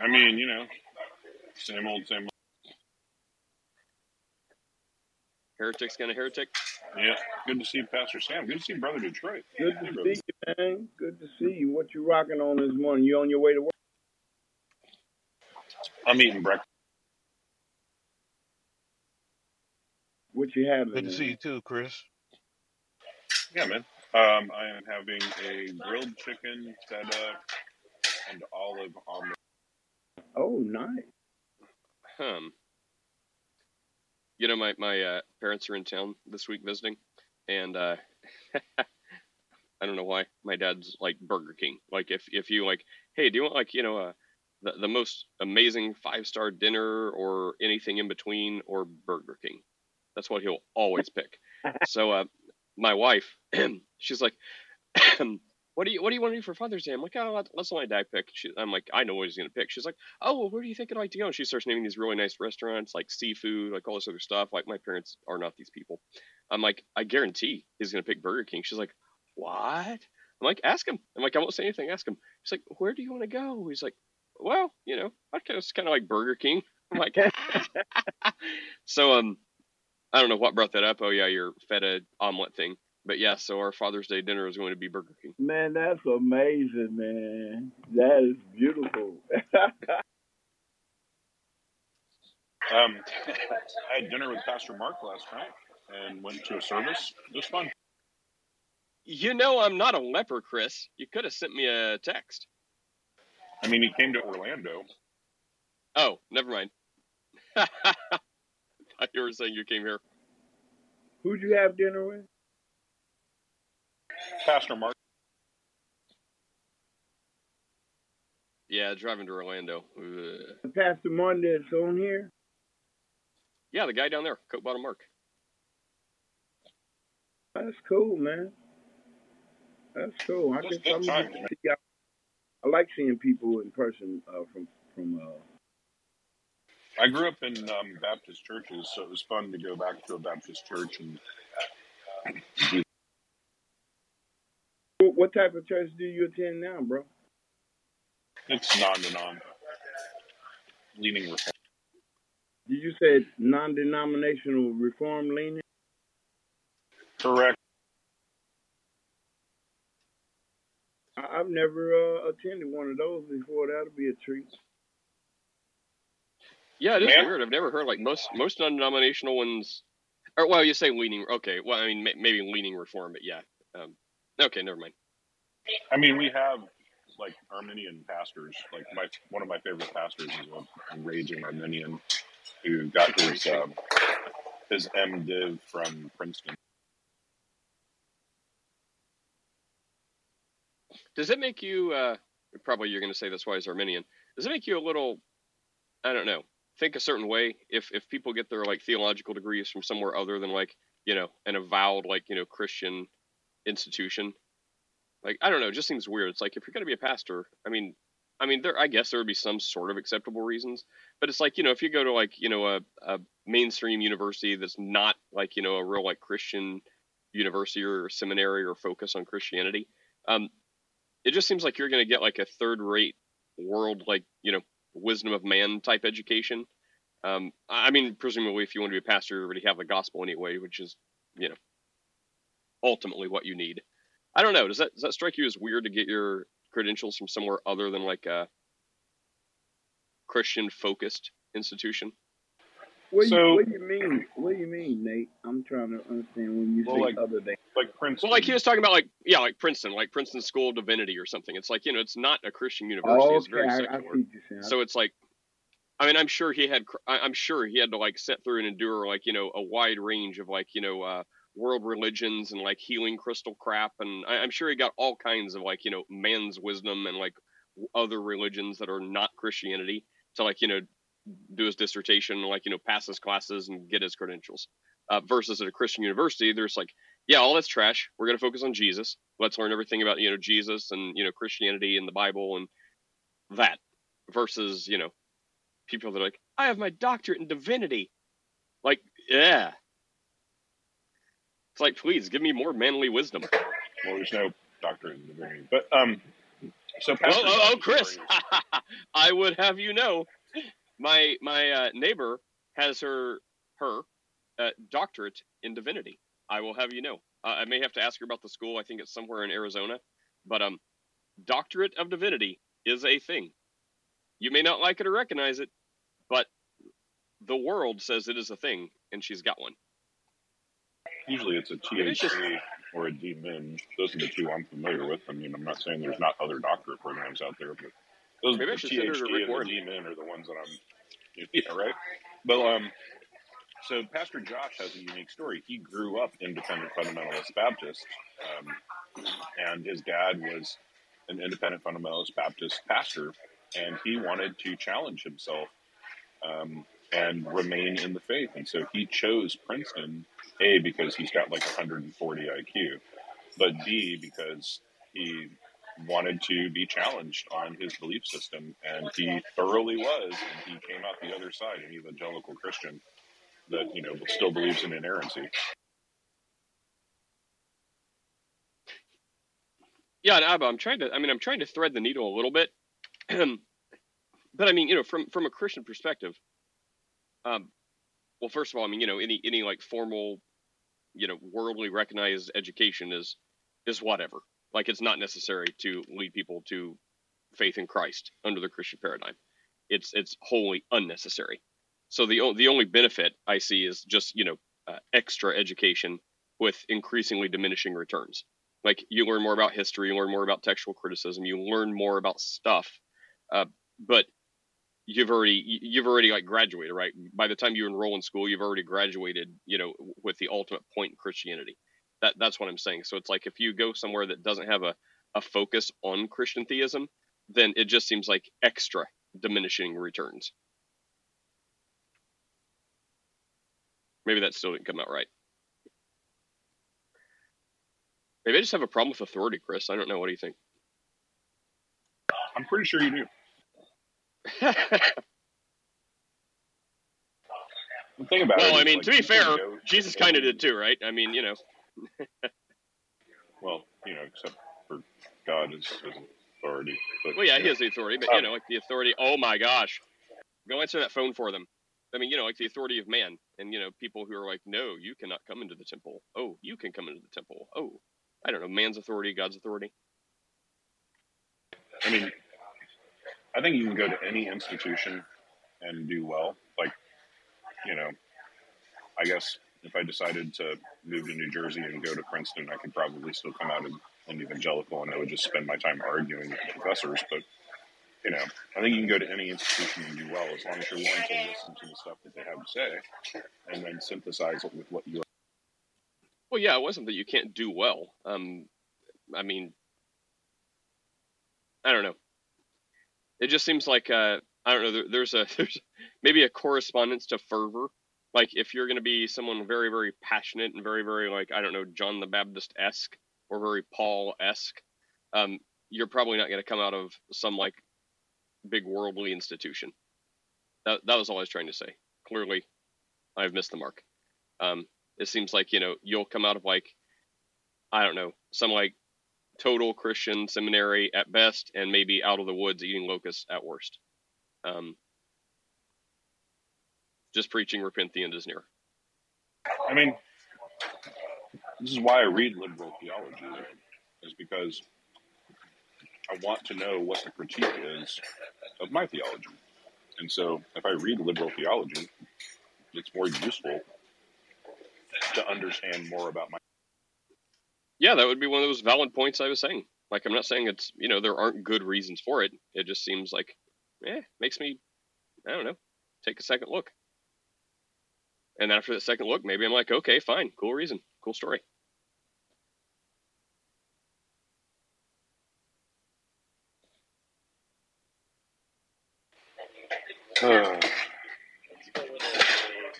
I mean, you know, same old, same old. Heretic's gonna heretic. Yeah, good to see Pastor Sam. Good to see Brother Detroit. Good to brother. see you, man. Good to see you. What you rocking on this morning? You on your way to work? I'm eating breakfast. What you having? Good to see you too, Chris. Yeah, man. Um, I am having a grilled chicken, feta, and olive omelet. Oh, nice. Um, you know, my my uh, parents are in town this week visiting, and uh, [laughs] I don't know why my dad's like Burger King. Like if if you like, hey, do you want like you know uh, the the most amazing five star dinner or anything in between or Burger King? That's what he'll always pick. [laughs] So uh, my wife, [clears throat] she's like, [clears throat] what do you what do you want to do for Father's Day? I'm like, oh, let- let's let my dad pick. She, I'm like, I know what he's gonna pick. She's like, oh, well, where do you think I'd like to go? And she starts naming these really nice restaurants, like seafood, like all this other stuff. Like my parents are not these people. I'm like, I guarantee he's gonna pick Burger King. She's like, what? I'm like, ask him. I'm like, I won't say anything. Ask him. She's like, where do you want to go? He's like, well, you know, I guess kind of like Burger King. I'm like, [laughs] so um, I don't know what brought that up. Oh yeah, your feta omelet thing. But yeah, so our Father's Day dinner is going to be Burger King. Man, that's amazing, man. That is beautiful. [laughs] Um, [laughs] I had dinner with Pastor Mark last night and went to a service. It was fun. You know I'm not a leper, Chris. You could have sent me a text. I mean, he came to Orlando. Oh, never mind. [laughs] I thought [laughs] you were saying you came here. Who'd you have dinner with? Pastor Mark. Yeah, driving to Orlando. Ugh. Pastor Martin that's on here. Yeah, the guy down there, Coat Bottom Mark. That's cool, man. That's cool. I guess I'm times, gonna man. see y'all. I like seeing people in person uh, from from. Uh, I grew up in um, Baptist churches, so it was fun to go back to a Baptist church and do what, type of church do you attend now, bro? it's non to non leaning reform. Did you say non-denominational reform leaning? Correct. I've never uh, attended one of those before. That'll be a treat. Yeah, it is Man. weird. I've never heard like most most non-denominational ones. Or well, you say leaning. Okay, well, I mean may, maybe leaning reform, but yeah. Um, okay, never mind. I mean, we have like Arminian pastors. Like my one of my favorite pastors is a, raging Arminian who got his um, his MDiv from Princeton. Does it make you? Uh, probably you're going to say that's why he's Arminian. Does it make you a little? I don't know. Think a certain way if if people get their like theological degrees from somewhere other than like you know an avowed like you know Christian institution. Like I don't know, it just seems weird. It's like if you're going to be a pastor, I mean, I mean there I guess there would be some sort of acceptable reasons, but it's like you know if you go to like you know a, a mainstream university that's not like you know a real like Christian university or seminary or focus on Christianity. Um, it just seems like you're going to get like a third rate world like you know wisdom of man type education. Um i mean presumably if you want to be a pastor you already have the gospel anyway which is you know ultimately what you need. I don't know. Does that does that strike you as weird to get your credentials from somewhere other than like a christian focused institution What, do So- you, what do you mean? What do you mean, Nate? I'm trying to understand when you Well, say like- other than. Like Princeton. well like he was talking about like yeah like princeton like princeton school of divinity or something it's like you know it's not a christian university Oh, it's okay, very I, I secular see what you're saying. So it's like, I mean, I'm sure he had, I- I'm sure he had to like sit through and endure like, you know, a wide range of like, you know, uh, world religions and like healing crystal crap. And I, I'm sure he got all kinds of like, you know, man's wisdom and like other religions that are not Christianity to like, you know, do his dissertation, like you know, pass his classes and get his credentials. Uh, versus at a Christian university, there's like, yeah, all that's trash. We're going to focus on Jesus. Let's learn everything about you know Jesus and you know Christianity and the Bible and that. Versus you know, people that are like, I have my doctorate in divinity. Like, yeah. It's like, please give me more manly wisdom. Well, there's no doctorate in divinity, but um, so Oh, Pastor oh, oh, Josh's Chris, [laughs] I would have you know, my my uh, neighbor has her her uh, doctorate in divinity. I will have you know. Uh, I may have to ask her about the school. I think it's somewhere in Arizona, but um, doctorate of divinity is a thing. You may not like it or recognize it, but the world says it is a thing, and she's got one. Usually it's a Maybe it's just- ThD or a DMin. Those are the two I'm familiar with. I mean, I'm not saying there's not other doctorate programs out there, but those Maybe I the should send her to Rick and Warren. the DMin are the ones that I'm. Yeah, right. But um, so Pastor Josh has a unique story. He grew up independent fundamentalist Baptist, um, and his dad was an independent fundamentalist Baptist pastor, and he wanted to challenge himself um, and remain in the faith. And so he chose Princeton, A, because he's got like 140 IQ, but B, because he wanted to be challenged on his belief system. And he thoroughly was. And he came out the other side, an evangelical Christian that, you know, still believes in inerrancy. Yeah, and Abba, I'm trying to. I mean, I'm trying to thread the needle a little bit, [clears throat] but I mean, you know, from from a Christian perspective, um, well, first of all, I mean, you know, any any like formal, you know, worldly recognized education is is whatever. Like, it's not necessary to lead people to faith in Christ under the Christian paradigm. It's it's wholly unnecessary. So the the only benefit I see is just you know uh, extra education with increasingly diminishing returns like you learn more about history you learn more about textual criticism you learn more about stuff uh, but you've already you- you've already like graduated right by the time you enroll in school you've already graduated you know with the ultimate point in christianity that that's what i'm saying. So it's like if you go somewhere that doesn't have a, a focus on christian theism then it just seems like extra diminishing returns. Maybe that still didn't come out right. Maybe i just have a problem with authority chris. I don't know. What do you think? I'm pretty sure you do. [laughs] The thing about it. Well, I mean, like, to be fair, Jesus kind of did too, right? I mean, you know, [laughs] Well, you know, except for God is his authority. But, well, yeah, he know, has the authority, but you know, like the authority. Oh my gosh, go answer that phone for them. I mean, you know, like the authority of man, and you know, people who are like, no, you cannot come into the temple. Oh, you can come into the temple. Oh, I don't know, man's authority, God's authority. I mean, I think you can go to any institution and do well. Like, you know, I guess if I decided to move to New Jersey and go to Princeton, I could probably still come out an evangelical and I would just spend my time arguing with professors. But, you know, I think you can go to any institution and do well as long as you're willing to listen to the stuff that they have to say and then synthesize it with what you Well, yeah, it wasn't that you can't do well. Um, I mean, I don't know. It just seems like uh, I don't know. There, there's a [laughs] there's maybe a correspondence to fervor. Like if you're going to be someone very very passionate and very very like I don't know John the Baptist esque or very Paul esque, um, you're probably not going to come out of some like big worldly institution. That that was all I was trying to say. Clearly, I've missed the mark. Um, it seems like you know you'll come out of like I don't know some like total Christian seminary at best, and maybe out of the woods eating locusts at worst. Um, just preaching, repent, the end is near. I mean, this is why I read liberal theology, is because I want to know what the critique is of my theology. And so if I read liberal theology, it's more useful to understand more about my. Yeah, that would be one of those valid points I was saying. Like, I'm not saying it's you know there aren't good reasons for it. It just seems like, eh, makes me, I don't know, take a second look. And after the second look, maybe I'm like, okay, fine, cool reason, cool story. Uh,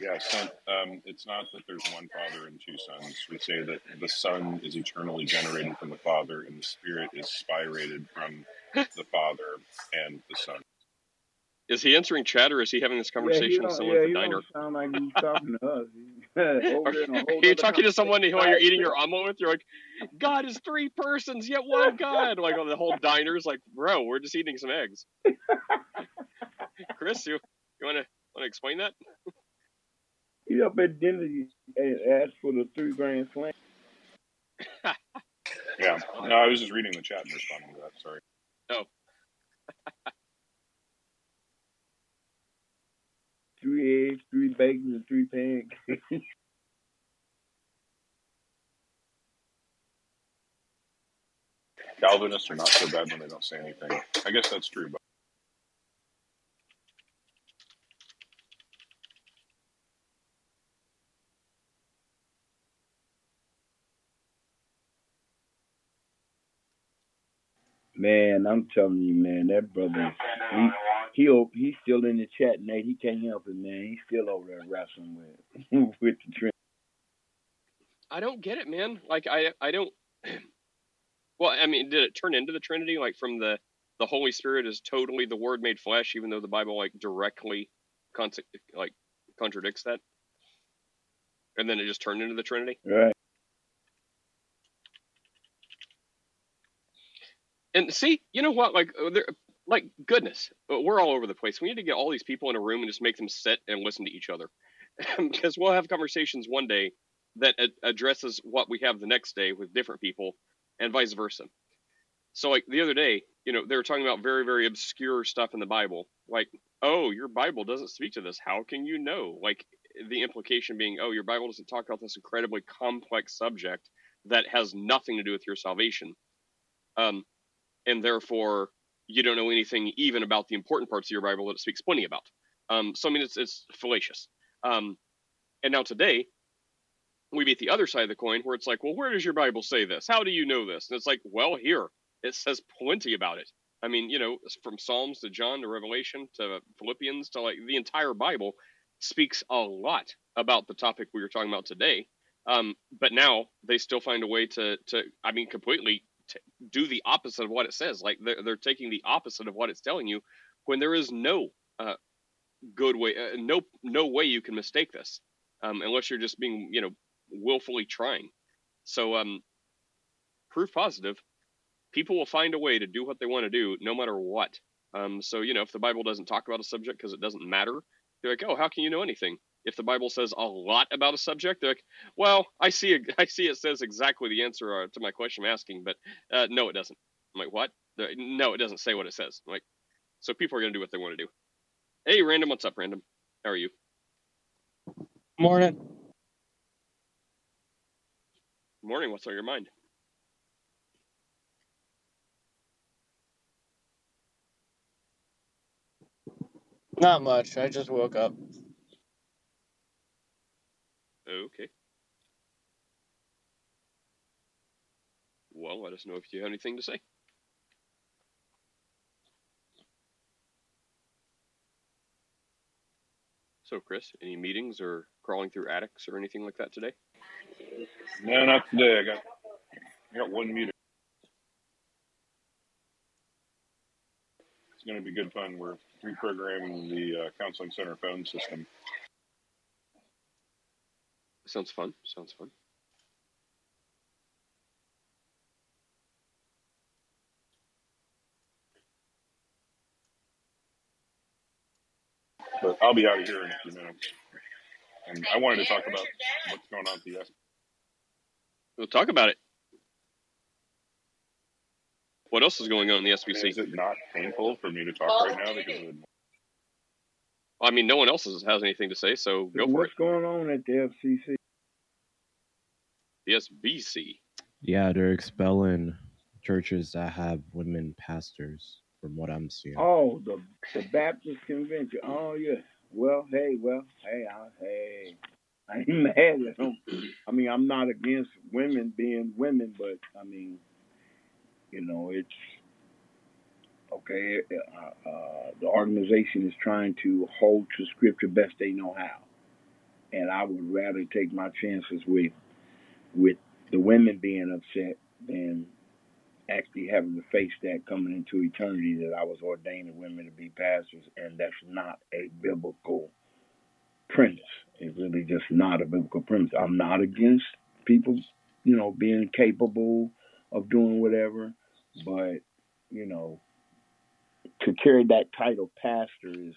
Yeah, son, um, it's not that there's one Father and two sons. We say that the Son is eternally generated from the Father, and the Spirit is spirated from the Father and the Son. Is he answering chat or is he having this Yeah, conversation with someone Yeah, at the diner? sound like he's talking to us. [laughs] [laughs] Are, over in a whole are you talking to someone conversation. while you're eating your omelet? With? You're like, God is three persons, yet one God. Like oh, the whole diner's like, bro, we're just eating some eggs. [laughs] Chris, you you wanna wanna explain that? He up at dinner and asked for the three grand slam. Yeah, no, I was just reading the chat and responding to that. Sorry. Oh, Three eggs, three bacon, and three pancakes. [laughs] Calvinists are not so bad when they don't say anything. I guess that's true, but Man, I'm telling you, man, that brother, he he he's still in the chat, Nate. He can't help it, man. He's still over there wrestling with [laughs] with the trend. I don't get it, man. Like I I don't. [clears throat] Well, I mean, did it turn into the Trinity? Like from the the Holy Spirit is totally the Word made flesh, even though the Bible like directly con- like contradicts that, and then it just turned into the Trinity. Right. And see, you know what? Like, like goodness, uh, we're all over the place. We need to get all these people in a room and just make them sit and listen to each other, [laughs] because we'll have conversations one day that addresses what we have the next day with different people, and vice versa. So, like the other day, you know, they were talking about very, very obscure stuff in the Bible, like, oh, your Bible doesn't speak to this. How can you know? Like the implication being, oh, your Bible doesn't talk about this incredibly complex subject that has nothing to do with your salvation. Um, and therefore you don't know anything even about the important parts of your Bible that it speaks plenty about. Um, so I mean, it's it's fallacious. Um, and now today, we meet the other side of the coin where it's like, well, where does your Bible say this? How do you know this? And it's like, well, here it says plenty about it. I mean, you know, from Psalms to John to Revelation to Philippians to like the entire Bible speaks a lot about the topic we were talking about today. Um, but now they still find a way to to I mean, completely t- do the opposite of what it says. Like they're, they're taking the opposite of what it's telling you when there is no uh, good way, uh, no no way you can mistake this um, unless you're just being you know willfully trying. So um, proof positive, people will find a way to do what they want to do no matter what. Um, so you know if the Bible doesn't talk about a subject because it doesn't matter, they're like, oh, how can you know anything? If the Bible says a lot about a subject, they're like, well, I see, it, [laughs] I see it says exactly the answer uh, to my question I'm asking, but uh, no, it doesn't. I'm like, what? They're- No, it doesn't say what it says. I'm like, so people are gonna do what they want to do. Hey, random, what's up, random? How are you? Morning. Morning. What's on your mind? Not much. I just woke up. Okay. Well, let us know if you have anything to say. So, Chris, any meetings or crawling through attics or anything like that today? no, not today. I got I got one meeting. It's going to be good fun. We're reprogramming the uh, counseling center phone system. Sounds fun. Sounds fun. But I'll be out of here in a few minutes. And I wanted to talk about what's going on at the S. We'll talk about it. What else is going on in the SBC? Is it not painful for me to talk right now because of I mean, no one else has has anything to say, so go for it. What's going on at the FCC? The SBC. Yeah, they're expelling churches that have women pastors, from what I'm seeing. Oh, the the Baptist convention. Oh yeah. Well, hey, well, hey, I, hey. I ain't [laughs] mad at them. I mean, I'm not against women being women, but I mean, you know, it's okay. Uh, uh, the organization is trying to hold to scripture best they know how. and I would rather take my chances with with the women being upset than actually having to face that coming into eternity that I was ordaining women to be pastors, and that's not a biblical premise. It's really just not a biblical premise. I'm not against people, you know, being capable of doing whatever, but you know, to carry that title pastor is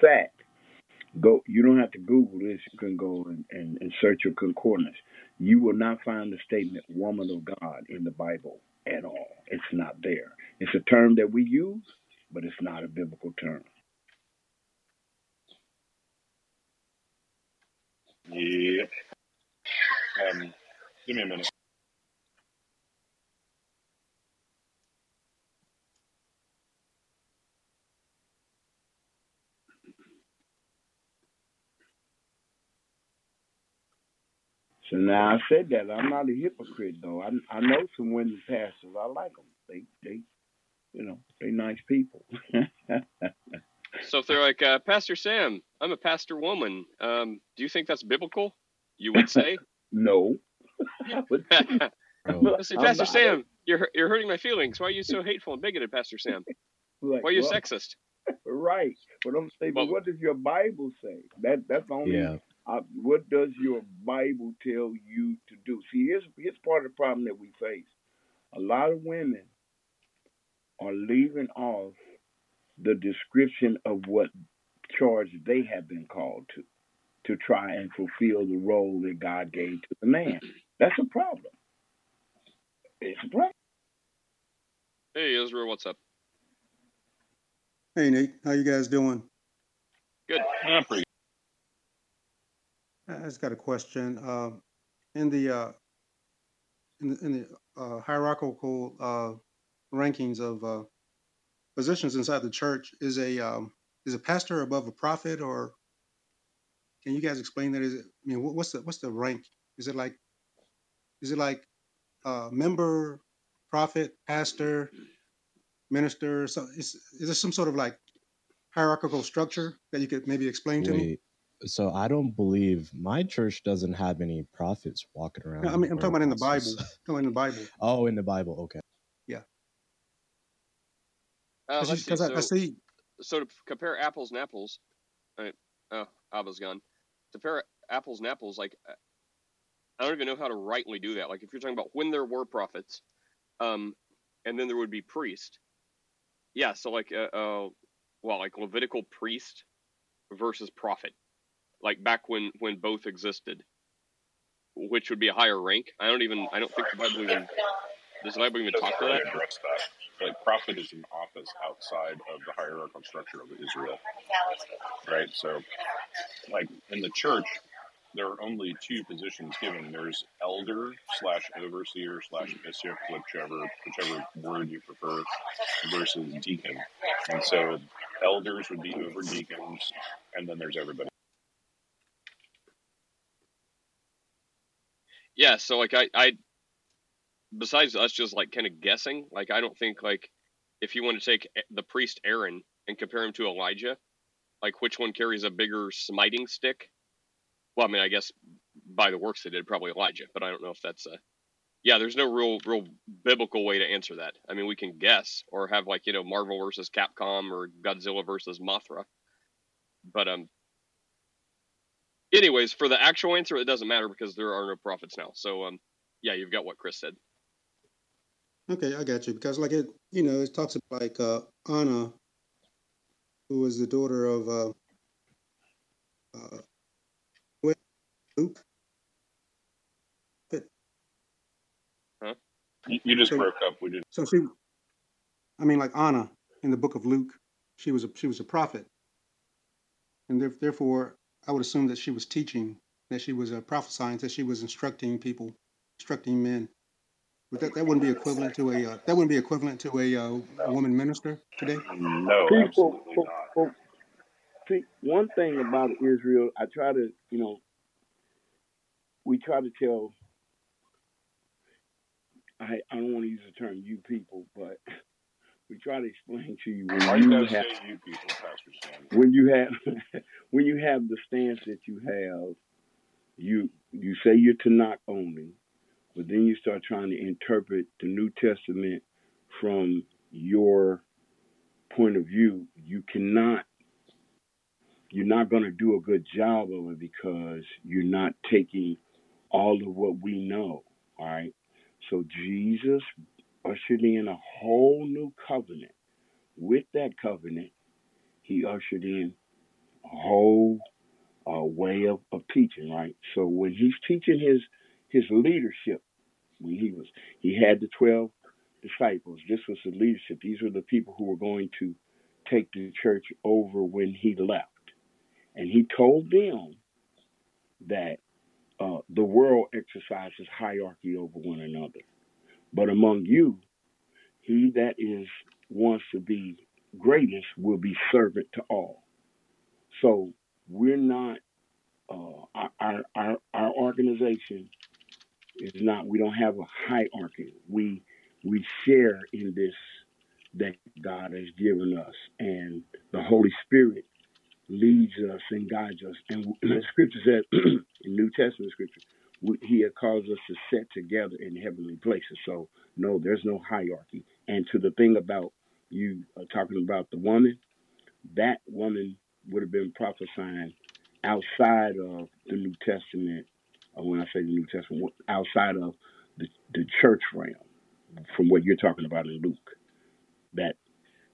fact. Go. You don't have to Google this. You can go and, and, and search your concordance. You will not find the statement "woman of God" in the Bible at all. It's not there. It's a term that we use, but it's not a biblical term. Yeah. Um, give me a minute. So now I said that I'm not a hypocrite though. I I know some women pastors. I like them. They they, you know, they nice people. [laughs] So if they're like, uh, Pastor Sam, I'm a pastor woman. Um, do you think that's biblical? You would say. [laughs] no. [laughs] But- Bro, say, Pastor not- Sam, you're you're hurting my feelings. Why are you so hateful and bigoted, Pastor Sam? like, Why are you well, sexist? Right. But I'm saying, but Well- what does your Bible say? That that's the only. yeah. Uh, what does your Bible tell you to do? See, here's here's part of the problem that we face. A lot of women are leaving off the description of what charge they have been called to, to try and fulfill the role that God gave to the man. That's a problem. It's a problem. Hey Israel, what's up? Hey Nate, how you guys doing? Good. Pretty I just got a question. Uh, in the uh, in the, in the uh, hierarchical uh, rankings of uh, positions inside the church, is a um, is a pastor above a prophet, or can you guys explain that? Is it? I mean, what's the what's the rank? Is it like is it like uh, member, prophet, pastor, minister? So is is there some sort of like hierarchical structure that you could maybe explain to me? Wait. So I don't believe my church doesn't have any prophets walking around. No, I mean, I'm talking about in the Bible. apostles. Talking in the Bible. oh, in the Bible. Okay. Uh, let's see. Because I, I So, see, so to compare apples and apples, right? Oh, Abba's gone. To compare apples and apples, like uh, I don't even know how to rightly do that. Like if you're talking about when there were prophets, um, and then there would be priest. Yeah. So like uh, uh well, like Levitical priest versus prophet, like back when when both existed, which would be a higher rank. I don't even. I don't think the Bible even does the Bible even talk to that. that. Like prophet is an office outside of the hierarchical structure of Israel, right? So, like in the church, there are only two positions given. There's elder slash overseer slash bishop, whichever whichever word you prefer, versus deacon. And so, elders would be over deacons, and then there's everybody. Yeah, so like I, I besides us just like kind of guessing, like I don't think like if you want to take the priest Aaron and compare him to Elijah, like which one carries a bigger smiting stick? Well, I mean, I guess by the works they did, probably Elijah, but I don't know if that's a yeah. There's no real real biblical way to answer that. I mean, we can guess or have like you know Marvel versus Capcom or Godzilla versus Mothra, but um. Anyways, for the actual answer, it doesn't matter because there are no prophets now. So um, yeah, you've got what Chris said. okay, I got you. Because like it, you know, it talks about like uh, Anna, who was the daughter of uh, uh, wait, Luke. You, you just So- broke up. We didn't. So she, I mean, like Anna in the book of Luke, she was a she was a prophet, and therefore, I would assume that she was teaching, that she was a prophesying, that she was instructing people, instructing men. But that, that wouldn't be equivalent to a uh, that wouldn't be equivalent to a, uh, a woman minister today. No, People, absolutely not. see, one thing about Israel, I try to, you know, we try to tell. I I don't want to use the term "you people," but we try to explain to you when you you have you people, Pastor when you have [laughs] when you have the stance that you have, you you say you're to Tanakh only, but then you start trying to interpret the New Testament from your point of view. You cannot. You're not going to do a good job of it because you're not taking all of what we know. All right. So Jesus ushered in a whole new covenant. With that covenant, he ushered in a whole uh, way of, of teaching, right? So when he's teaching his his leadership, when he was he had the twelve disciples. This was the leadership. These were the people who were going to take the church over when he left, and he told them that uh, the world exercises hierarchy over one another, but among you, he that is wants to be greatest will be servant to all. So we're not uh, our, our our organization is not. We don't have a hierarchy. We we share in this that God has given us, and the Holy Spirit leads us and guides us. And the [clears throat] Scripture said [clears throat] in New Testament Scripture, He had caused us to set together in heavenly places. So no, there's no hierarchy. And to the thing about you uh, talking about the woman, that woman would have been prophesying outside of the New Testament, or when I say the New Testament, outside of the, the church realm, from what you're talking about in Luke. That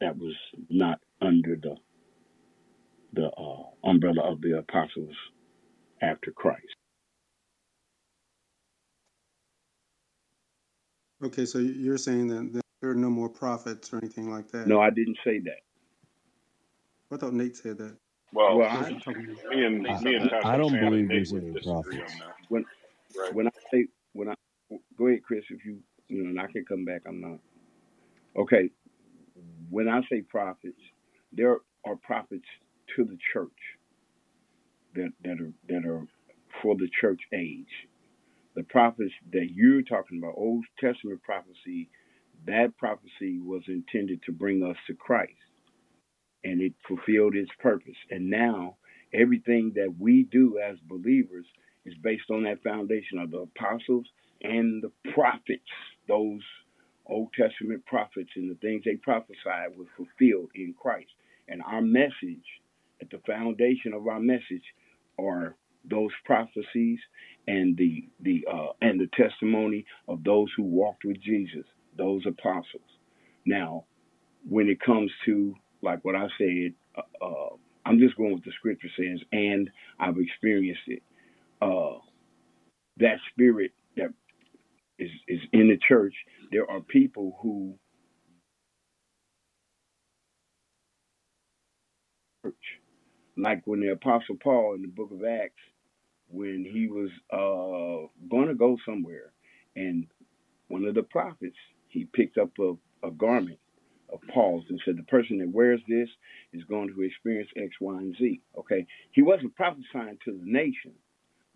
that was not under the the uh, umbrella of the apostles after Christ. Okay, so you're saying that that there are no more prophets or anything like that. No, I didn't say that. I thought Nate said that. Well, Well, I, he talking about- me and They me and said Pastor I don't Sam believe there's any disagree on prophets. when Right. when I say when I go ahead, Chris, if you you know, and I can come back. I'm not okay. When I say prophets, there are prophets to the church that that are that are for the church age. The prophets that you're talking about, Old Testament prophecy, that prophecy was intended to bring us to Christ, and it fulfilled its purpose. And now everything that we do as believers is based on that foundation of the apostles and the prophets, those Old Testament prophets and the things they prophesied were fulfilled in Christ. And our message, at the foundation of our message, are those prophecies and the the uh, and the testimony of those who walked with Jesus, those apostles. Now, when it comes to like what I said, uh, uh, I'm just going with the scripture says, and I've experienced it. Uh, that spirit that is is in the church. There are people who church, like when the Apostle Paul in the Book of Acts, when he was uh, going to go somewhere, and one of the prophets he picked up a, a garment of Paul's and said, "The person that wears this is going to experience X, Y, and Z." Okay, he wasn't prophesying to the nation,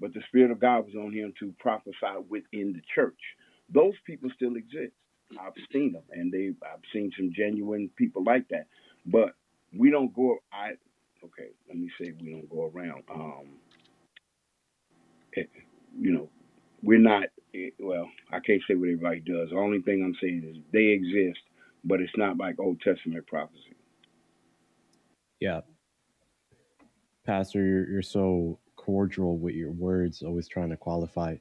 but the Spirit of God was on him to prophesy within the church. Those people still exist. I've seen them, and they I've seen some genuine people like that. But we don't go. I okay. Let me say we don't go around. Um, you know, we're not. eh, Well, I can't say what everybody does. The only thing I'm saying is they exist, but it's not like Old Testament prophecy. Yeah, Pastor, you're you're so cordial with your words, always trying to qualify.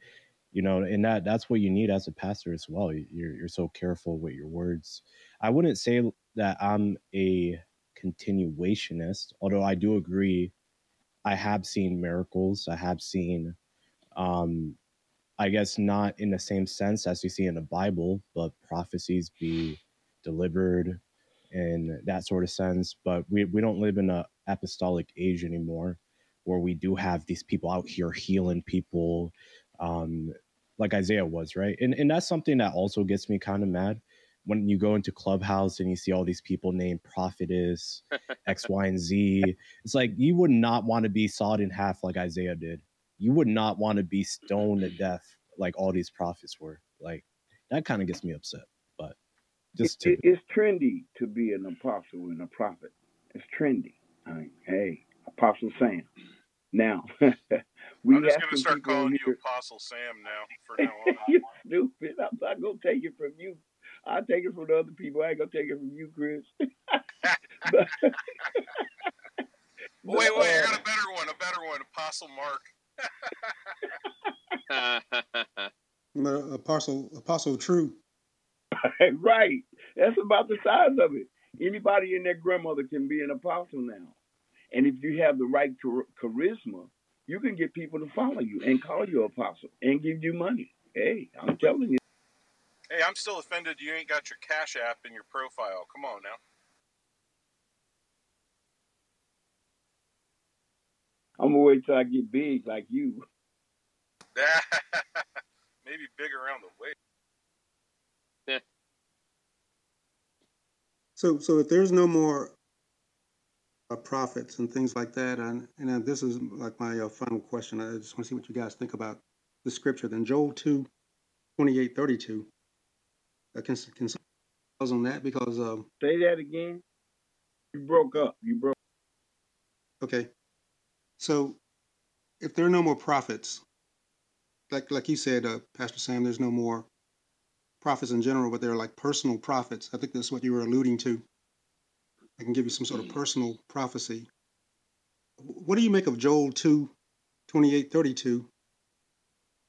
You know, and that that's what you need as a pastor as well. You're you're so careful with your words. I wouldn't say that I'm a continuationist, although I do agree. I have seen miracles. I have seen, um, I guess not in the same sense as you see in the Bible, but prophecies be delivered in that sort of sense. But we, we don't live in an apostolic age anymore where we do have these people out here healing people, um, like Isaiah was, right? And and that's something that also gets me kind of mad when you go into Clubhouse and you see all these people named prophetess X, Y, and Z. [laughs] It's like you would not want to be sawed in half like Isaiah did. You would not want to be stoned to death like all these prophets were. Like that kind of gets me upset. But just it, to it's trendy to be an apostle and a prophet. It's trendy. I mean, hey, Apostle Sam. Now [laughs] we I'm just gonna start calling you. Apostle Sam now for now [laughs] on. you stupid. I'm not gonna take it from you. I'll take it from the other people. I ain't gonna take it from you, Chris. [laughs] but, but wait, wait, I uh, got a better one, a better one, Apostle Mark. Apostle Apostle True. [laughs] right. That's about the size of it. Anybody and their grandmother can be an apostle now. And if you have the right char- charisma, you can get people to follow you and call you apostle and give you money. Hey, I'm telling you. Hey, I'm still offended you ain't got your Cash App in your profile. Come on now. I'm gonna wait till I get big like you. [laughs] Maybe big around the waist. So so if there's no more uh, prophets and things like that, and and uh, this is like my uh, final question. I just want to see what you guys think about the scripture. Then Joel 2, 28, 32. I can can on that because um Say that again. You broke up. You broke. okay. So if there are no more prophets, like like you said, uh, Pastor Sam, there's no more prophets in general, but they're like personal prophets. I think that's what you were alluding to. I can give you some sort of personal prophecy. What do you make of Joel 2, 28, 32?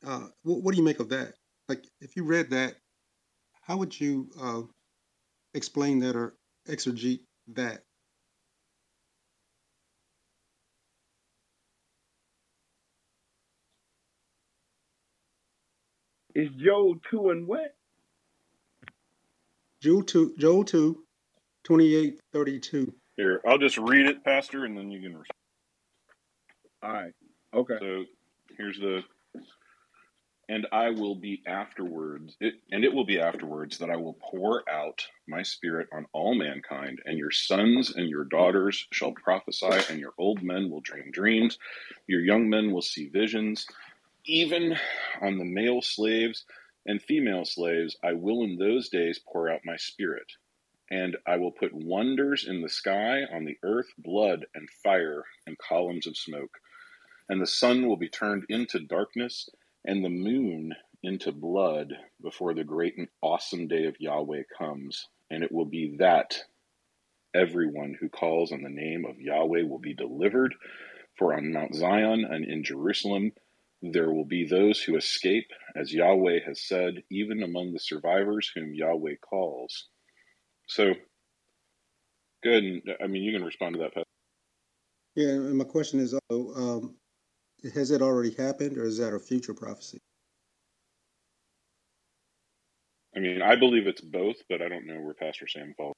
Uh, what, what do you make of that? Like, if you read that, how would you uh, explain that or exegete that? It's Joel two and what? Joel 2, Joel 2, 28, 32. Here, I'll just read it, Pastor, and then you can. Respond. All right. Okay. So here's the. And I will be afterwards, it, and it will be afterwards that I will pour out my spirit on all mankind, and your sons and your daughters shall prophesy, and your old men will dream dreams, your young men will see visions, even on the male slaves and female slaves, I will in those days pour out my spirit. And I will put wonders in the sky, on the earth, blood and fire and columns of smoke. And the sun will be turned into darkness, and the moon into blood before the great and awesome day of Yahweh comes. And it will be that everyone who calls on the name of Yahweh will be delivered. For on Mount Zion and in Jerusalem there will be those who escape, as Yahweh has said, even among the survivors whom Yahweh calls. So, good. And, I mean, you can respond to that, Pastor. Yeah, and my question is, also, um, has it already happened, or is that a future prophecy? I mean, I believe it's both, but I don't know where Pastor Sam falls.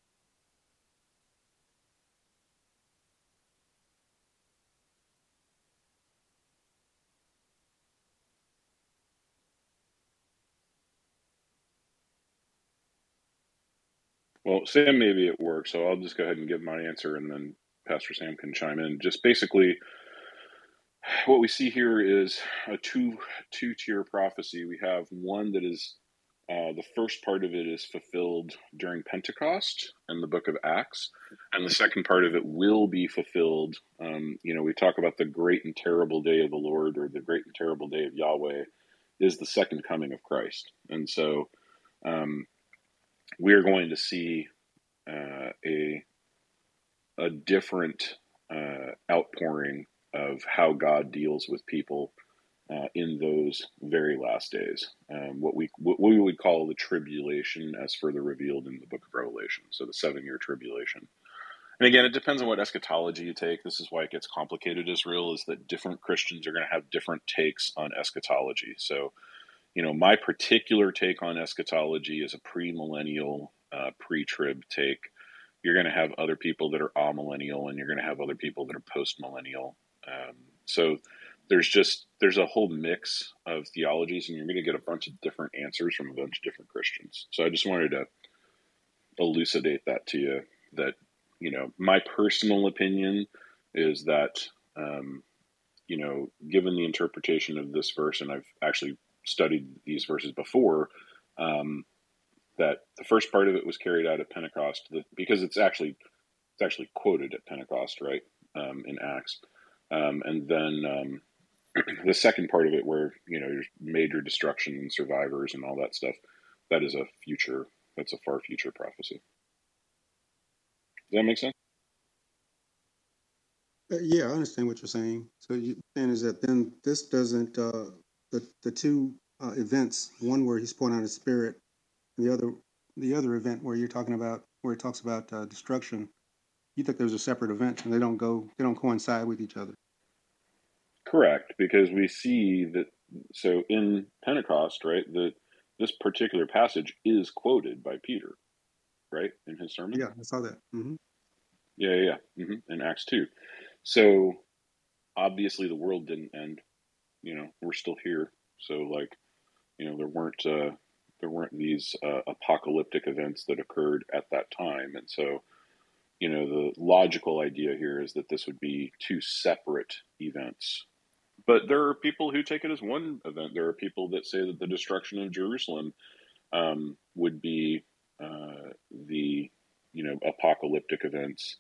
Well, Sam may be at work, so I'll just go ahead and give my answer, and then Pastor Sam can chime in. Just basically, what we see here is a two two tier prophecy. We have one that is uh, the first part of it is fulfilled during Pentecost in the book of Acts, and the second part of it will be fulfilled. Um, you know, we talk about the great and terrible day of the Lord, or the great and terrible day of Yahweh, is the second coming of Christ, and so. Um, we are going to see uh, a a different uh, outpouring of how God deals with people uh, in those very last days. Um, what we what we would call the tribulation, as further revealed in the Book of Revelation. So the seven year tribulation. And again, it depends on what eschatology you take. This is why it gets complicated. Israel is that different Christians are going to have different takes on eschatology. So you know, my particular take on eschatology is a premillennial, uh, pre-trib take. You're going to have other people that are amillennial, and you're going to have other people that are post-millennial. Um, so there's just there's a whole mix of theologies, and you're going to get a bunch of different answers from a bunch of different Christians. So I just wanted to elucidate that to you. That you know, my personal opinion is that um, you know, given the interpretation of this verse, and I've actually studied these verses before, um, that the first part of it was carried out at Pentecost the, because it's actually it's actually quoted at Pentecost, right, um, in Acts, um, and then um, [clears throat] the second part of it, where you know there's major destruction and survivors and all that stuff, that is a future. That's a far future prophecy. Does that make sense? Uh, yeah, I understand what you're saying. So you're saying is that then this doesn't uh, the the two uh, events, one where he's pouring out his spirit, and the other the other event where you're talking about where it talks about uh, destruction. You think there's a separate event, and they don't go they don't coincide with each other. Correct, because we see that. So in Pentecost, right, that this particular passage is quoted by Peter, right, in his sermon. Yeah, I saw that. hmm Yeah, yeah, yeah. hmm in Acts two. So obviously the world didn't end. You know, we're still here. So like, you know, there weren't uh, there weren't these uh, apocalyptic events that occurred at that time, and so you know the logical idea here is that this would be two separate events. But there are people who take it as one event. There are people that say that the destruction of Jerusalem um, would be uh, the you know apocalyptic events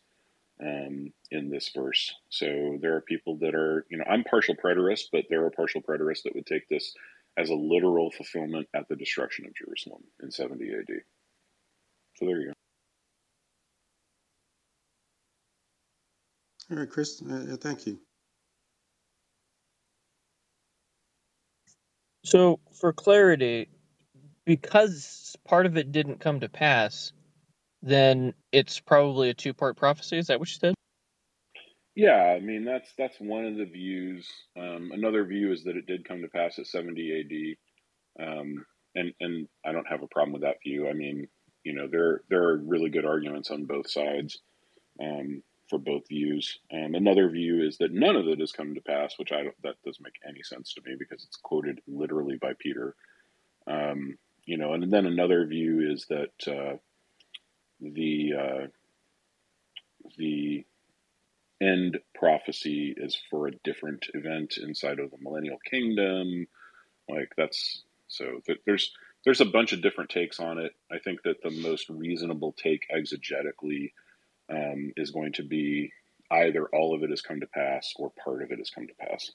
um, in this verse. So there are people that are, you know, I'm partial preterist, but there are partial preterists that would take this as a literal fulfillment at the destruction of Jerusalem in 70 AD. So there you go. All right, Chris. Uh, thank you. So, for clarity, because part of it didn't come to pass, then it's probably a two part prophecy. Is that what you said? Yeah, I mean that's that's one of the views. Um, another view is that it did come to pass at 70 AD, um, and and I don't have a problem with that view. I mean, you know, there there are really good arguments on both sides um, for both views. Um, another view is that none of it has come to pass, which I don't, that doesn't make any sense to me because it's quoted literally by Peter. Um, you know, and then another view is that uh, the uh, the end prophecy is for a different event inside of the millennial kingdom. Like that's so th- there's there's a bunch of different takes on it. I think that the most reasonable take exegetically um, is going to be either all of it has come to pass or part of it has come to pass.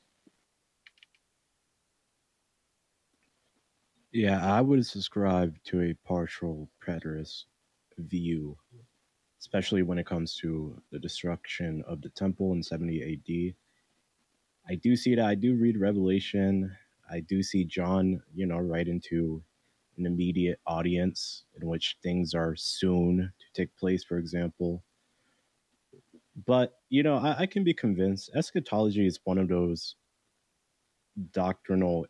Yeah, I would subscribe to a partial preterist view, especially when it comes to the destruction of the temple in 70 AD. I do see that. I do read Revelation. I do see John, you know, right into an immediate audience in which things are soon to take place, for example. But, you know, I, I can be convinced eschatology is one of those doctrinal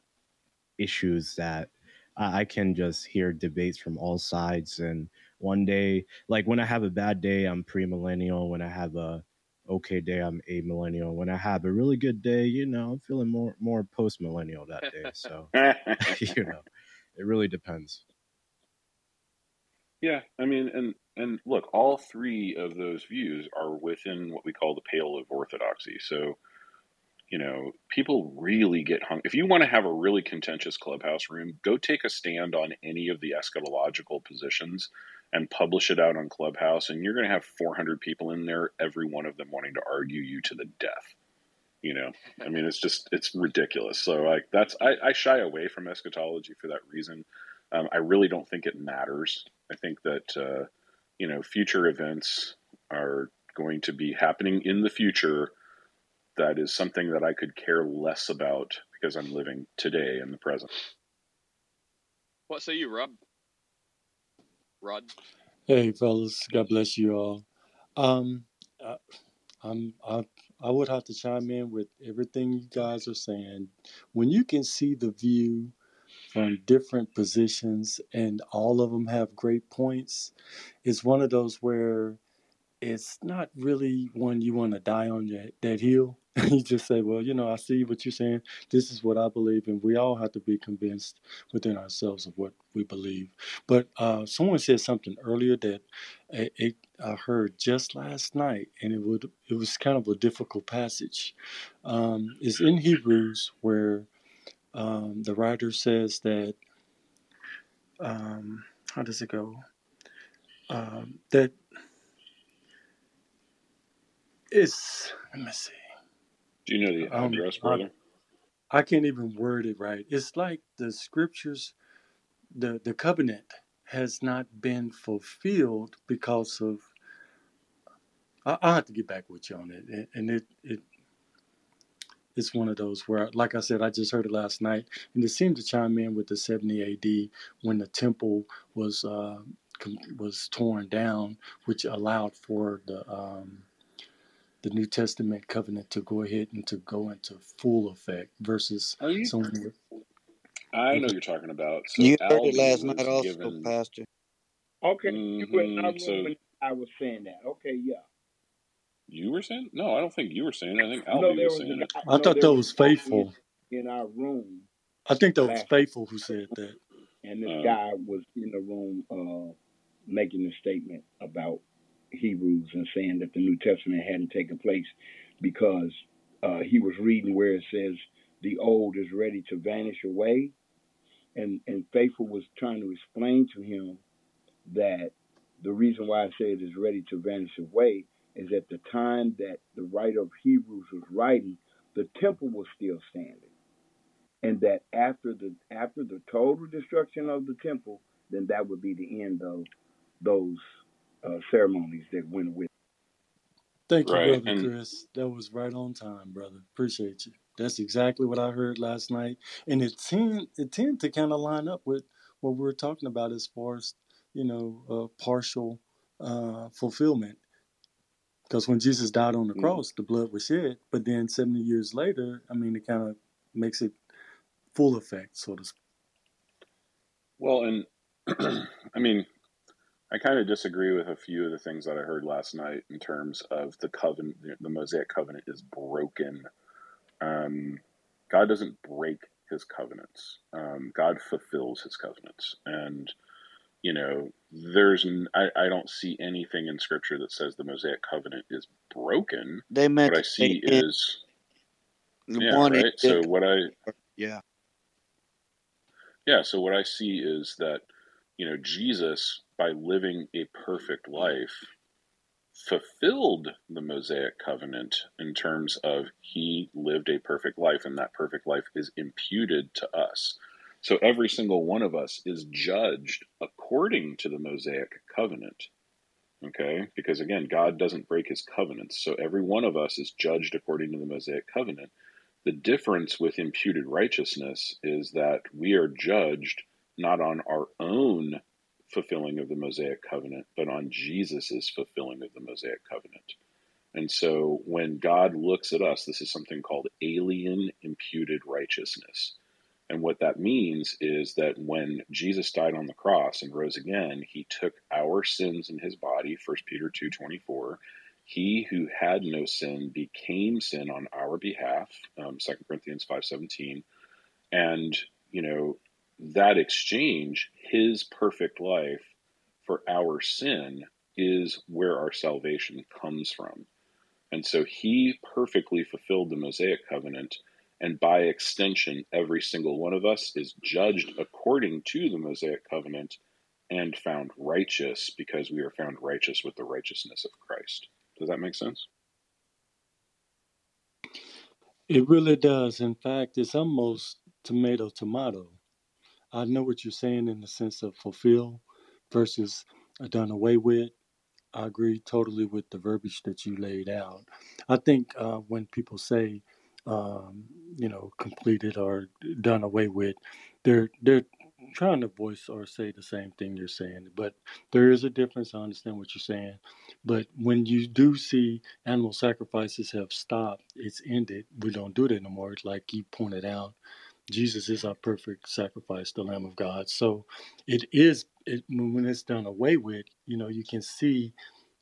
issues that I, I can just hear debates from all sides. And one day, like when I have a bad day, I'm pre-millennial. When I have a okay day, I'm amillennial. When I have a really good day, you know, I'm feeling more more post millennial that day. So [laughs] [laughs] you know, it really depends. yeah i mean and and look all three of those views are within what we call the pale of orthodoxy so you know, people really get hung. If you want to have a really contentious clubhouse room, go take a stand on any of the eschatological positions and publish it out on Clubhouse, and you're going to have 400 people in there, every one of them wanting to argue you to the death. You know, I mean, it's just it's ridiculous. So like that's I, I shy away from eschatology for that reason. Um, I really don't think it matters. I think that uh, you know future events are going to be happening in the future that is something that I could care less about because I'm living today in the present. What say you, Rob? Rod? Hey, fellas, God bless you all. Um, I, I'm I I would have to chime in with everything you guys are saying. When you can see the view from different positions and all of them have great points, it's one of those where it's not really one you want to die on that, hill. [laughs] you just say, well, you know, I see what you're saying. This is what I believe, and we all have to be convinced within ourselves of what we believe. But uh, someone said something earlier that I, it, I heard just last night, and it would it was kind of a difficult passage. Um, it's in Hebrews where um, the writer says that. Um, how does it go? Um, that it's let me see. Do you know the Um, address, I, brother? I can't even word it right. It's like the scriptures, the the covenant has not been fulfilled because of. I, I'll have to get back with you on it, and it it it's one of those where, like I said, I just heard it last night, and it seemed to chime in with the 70 A.D. when the temple was uh, com- was torn down, which allowed for the um, the New Testament covenant to go ahead and to go into full effect versus Are you? someone with, I know you're talking about. So You heard it last night was also, given. Pastor. Okay, you were in our hmm room So I was saying that. Okay, yeah. you were saying? No, I don't think you were saying. it. I think No, Albany was was a saying it. guy. I No, thought that was was a guy in faithful. in our room I think that was faithful who said that. and this Uh, guy was in the room uh, making a statement about Hebrews and saying that the New Testament hadn't taken place because uh, he was reading where it says the old is ready to vanish away, and and faithful was trying to explain to him that the reason why I say it is ready to vanish away is at the time that the writer of Hebrews was writing, the temple was still standing, and that after the after the total destruction of the temple, then that would be the end of those uh, ceremonies that went with. Thank you, right, brother and Chris. That was right on time, brother. Appreciate you. That's exactly what I heard last night, and it tend it tend to kind of line up with what we were talking about as far as you know uh, partial uh, fulfillment. Because when Jesus died on the mm, cross, the blood was shed, but then seventy years later, I mean, it kind of makes it full effect, so to speak. well, and [clears throat] I mean, I kind of disagree with a few of the things that I heard last night in terms of the covenant. The Mosaic covenant is broken. Um, God doesn't break His covenants. Um, God fulfills His covenants, and you know, there's n- I, I don't see anything in Scripture that says the Mosaic covenant is broken. They meant What I see in is yeah, right. So what I yeah. Yeah, so what I see is that, you know, Jesus, by living a perfect life, fulfilled the Mosaic covenant in terms of he lived a perfect life, and that perfect life is imputed to us. So every single one of us is judged according to the Mosaic covenant. Okay? Because again, God doesn't break his covenants. So every one of us is judged according to the Mosaic covenant. The difference with imputed righteousness is that we are judged not on our own fulfilling of the Mosaic covenant, but on Jesus' fulfilling of the Mosaic covenant. And so when God looks at us, this is something called alien imputed righteousness. And what that means is that when Jesus died on the cross and rose again, he took our sins in his body, 1 Peter 2:24. He who had no sin became sin on our behalf, um, 2 Corinthians 5:17. And, you know, that exchange, his perfect life for our sin is where our salvation comes from. And so he perfectly fulfilled the Mosaic covenant. And by extension, every single one of us is judged according to the Mosaic covenant and found righteous because we are found righteous with the righteousness of Christ. Does that make sense? It really does. In fact, it's almost tomato tomato. I know what you're saying in the sense of fulfill versus done away with. I agree totally with the verbiage that you laid out. I think uh, when people say, um, you know, completed or done away with, they're they're trying to voice or say the same thing you're saying. But there is a difference. I understand what you're saying. But when you do see animal sacrifices have stopped, it's ended. We don't do it anymore. It's like you pointed out, Jesus is our perfect sacrifice, the Lamb of God. So it is it, when it's done away with. You know, you can see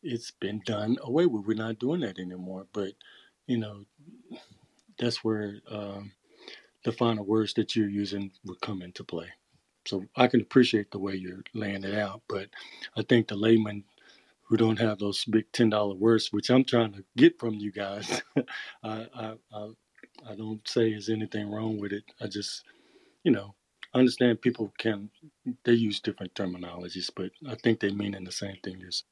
it's been done away with. We're not doing that anymore. But you know, that's where um, the final words that you're using would come into play. So I can appreciate the way you're laying it out, but I think the layman who don't have those big ten dollar words, which I'm trying to get from you guys, [laughs] I, I I I don't say there's anything wrong with it. I just you know I understand people can they use different terminologies, but I think they mean in the same thing. As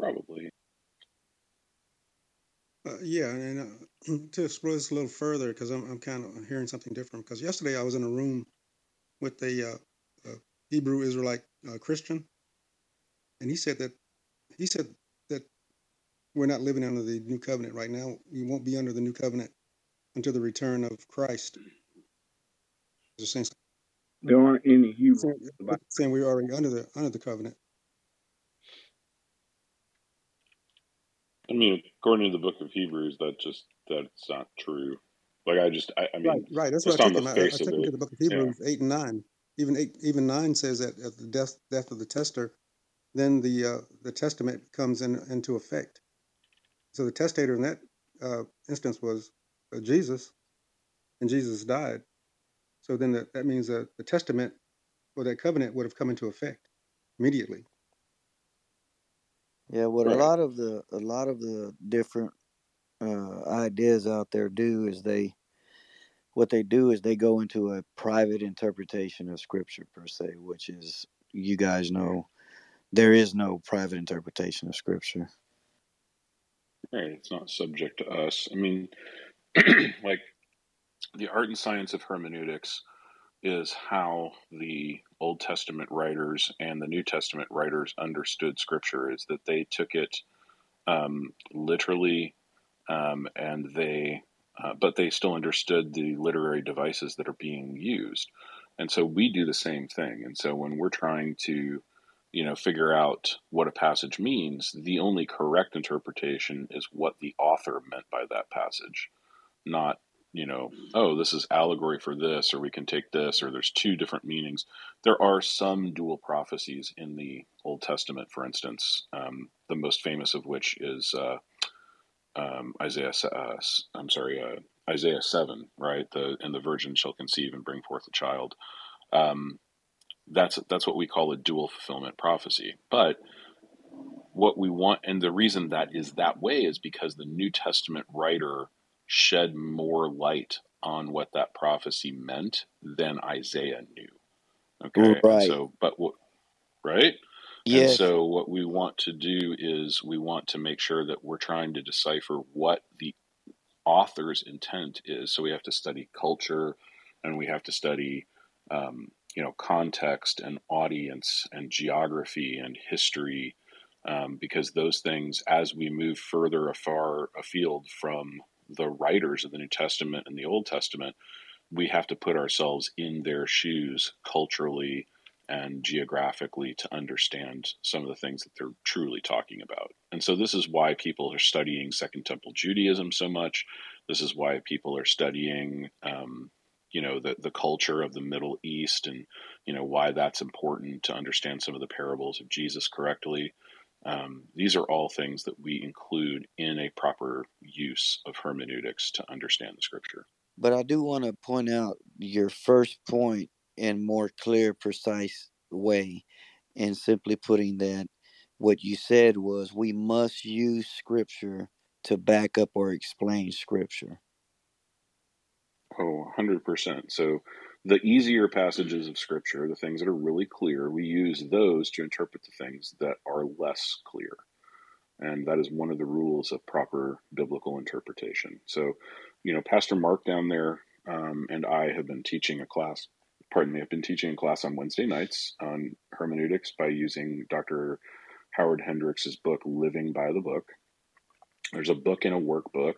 Probably. Uh, yeah, and uh, [clears throat] to explore this a little further, because I'm I'm kind of hearing something different. Because yesterday I was in a room with a uh, uh, Hebrew Israelite uh, Christian, and he said that he said that we're not living under the new covenant right now. We won't be under the new covenant until the return of Christ. He's saying, There aren't any Hebrew saying saying we're already under the under the covenant. I mean, according to the book of Hebrews, that just that's not true. Like I just, I, I Right, mean, right. That's what I on took the him. I, I face took him to the book of yeah. Hebrews eight and nine. Even eight, even nine says that at the death death of the tester, then the uh, the testament comes in, into effect. So the testator in that uh, instance was uh, Jesus, and Jesus died. So then the, that means that the testament or that covenant would have come into effect immediately. Yeah, what a lot of the a lot of the different uh, ideas out there do is they what they do is they go into a private interpretation of scripture per se, which is you guys know there is no private interpretation of scripture. Right. It's not subject to us. I mean, [clears throat] like the art and science of hermeneutics is how the Old Testament writers and the New Testament writers understood Scripture. Is that they took it um, literally, um, and they, uh, but they still understood the literary devices that are being used. And so we do the same thing. And so when we're trying to, you know, figure out what a passage means, the only correct interpretation is what the author meant by that passage, not you know, oh, this is allegory for this, or we can take this, or there's two different meanings. There are some dual prophecies in the Old Testament, for instance, um, the most famous of which is uh, um, Isaiah. Uh, I'm sorry, uh, Isaiah seven, right? The and the virgin shall conceive and bring forth a child. Um, that's that's what we call a dual fulfillment prophecy. But what we want, and the reason that is that way is because the New Testament writer shed more light on what that prophecy meant than Isaiah knew. Okay, Right. so, but what, right? And so, what we want to do is we want to make sure that we're trying to decipher what the author's intent is. So, we have to study culture and we have to study, um, you know, context and audience and geography and history, um, because those things, as we move further afar afield from the writers of the New Testament and the Old Testament, we have to put ourselves in their shoes culturally and geographically to understand some of the things that they're truly talking about. And so this is why people are studying Second Temple Judaism so much. This is why people are studying, um, you know, the the culture of the Middle East and you know why that's important to understand some of the parables of Jesus correctly. Um, these are all things that we include in a proper use of hermeneutics to understand the Scripture. But I do want to point out your first point in more clear, precise way, and simply putting that what you said was we must use scripture to back up or explain scripture. Oh, 100%. So the easier passages of Scripture, the things that are really clear, we use those to interpret the things that are less clear. And that is one of the rules of proper biblical interpretation. So, you know, Pastor Mark down there um, and I have been teaching a class, pardon me, I've been teaching a class on Wednesday nights on hermeneutics by using Dr. Howard Hendricks' book, Living by the Book. There's a book and a workbook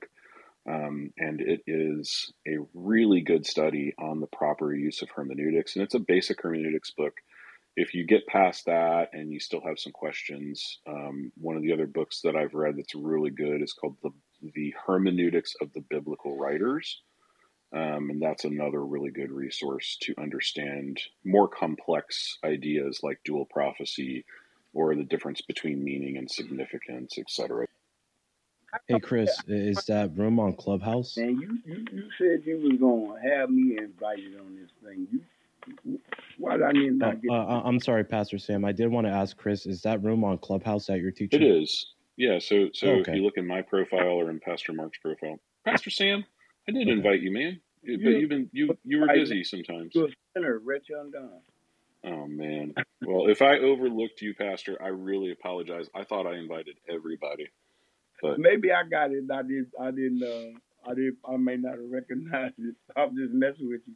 um, and it is a really good study on the proper use of hermeneutics. And it's a basic hermeneutics book. If you get past that and you still have some questions, um, one of the other books that I've read that's really good is called the the Hermeneutics of the Biblical Writers, um, and that's another really good resource to understand more complex ideas like dual prophecy or the difference between meaning and significance, etc. Hey, Chris, is that room on Clubhouse? And you, you, you said you was gonna have me invited on this thing. You, why did I need Uh, not get? uh, I'm sorry, Pastor Sam. I did want to ask Chris, is that room on Clubhouse that you're It teaching? is. Yeah, so so Oh, if you look in my profile or in Pastor Mark's profile, Pastor Sam, I did Okay. invite you, man. but You you've been you you were like busy sometimes. you a sinner, Rich Undone. Oh man. Well, if I overlooked you, Pastor, I really apologize. I thought I invited everybody, but Maybe I got it. I did. I didn't. Uh, I did. I may not have recognized it. [laughs] I'm just messing with you.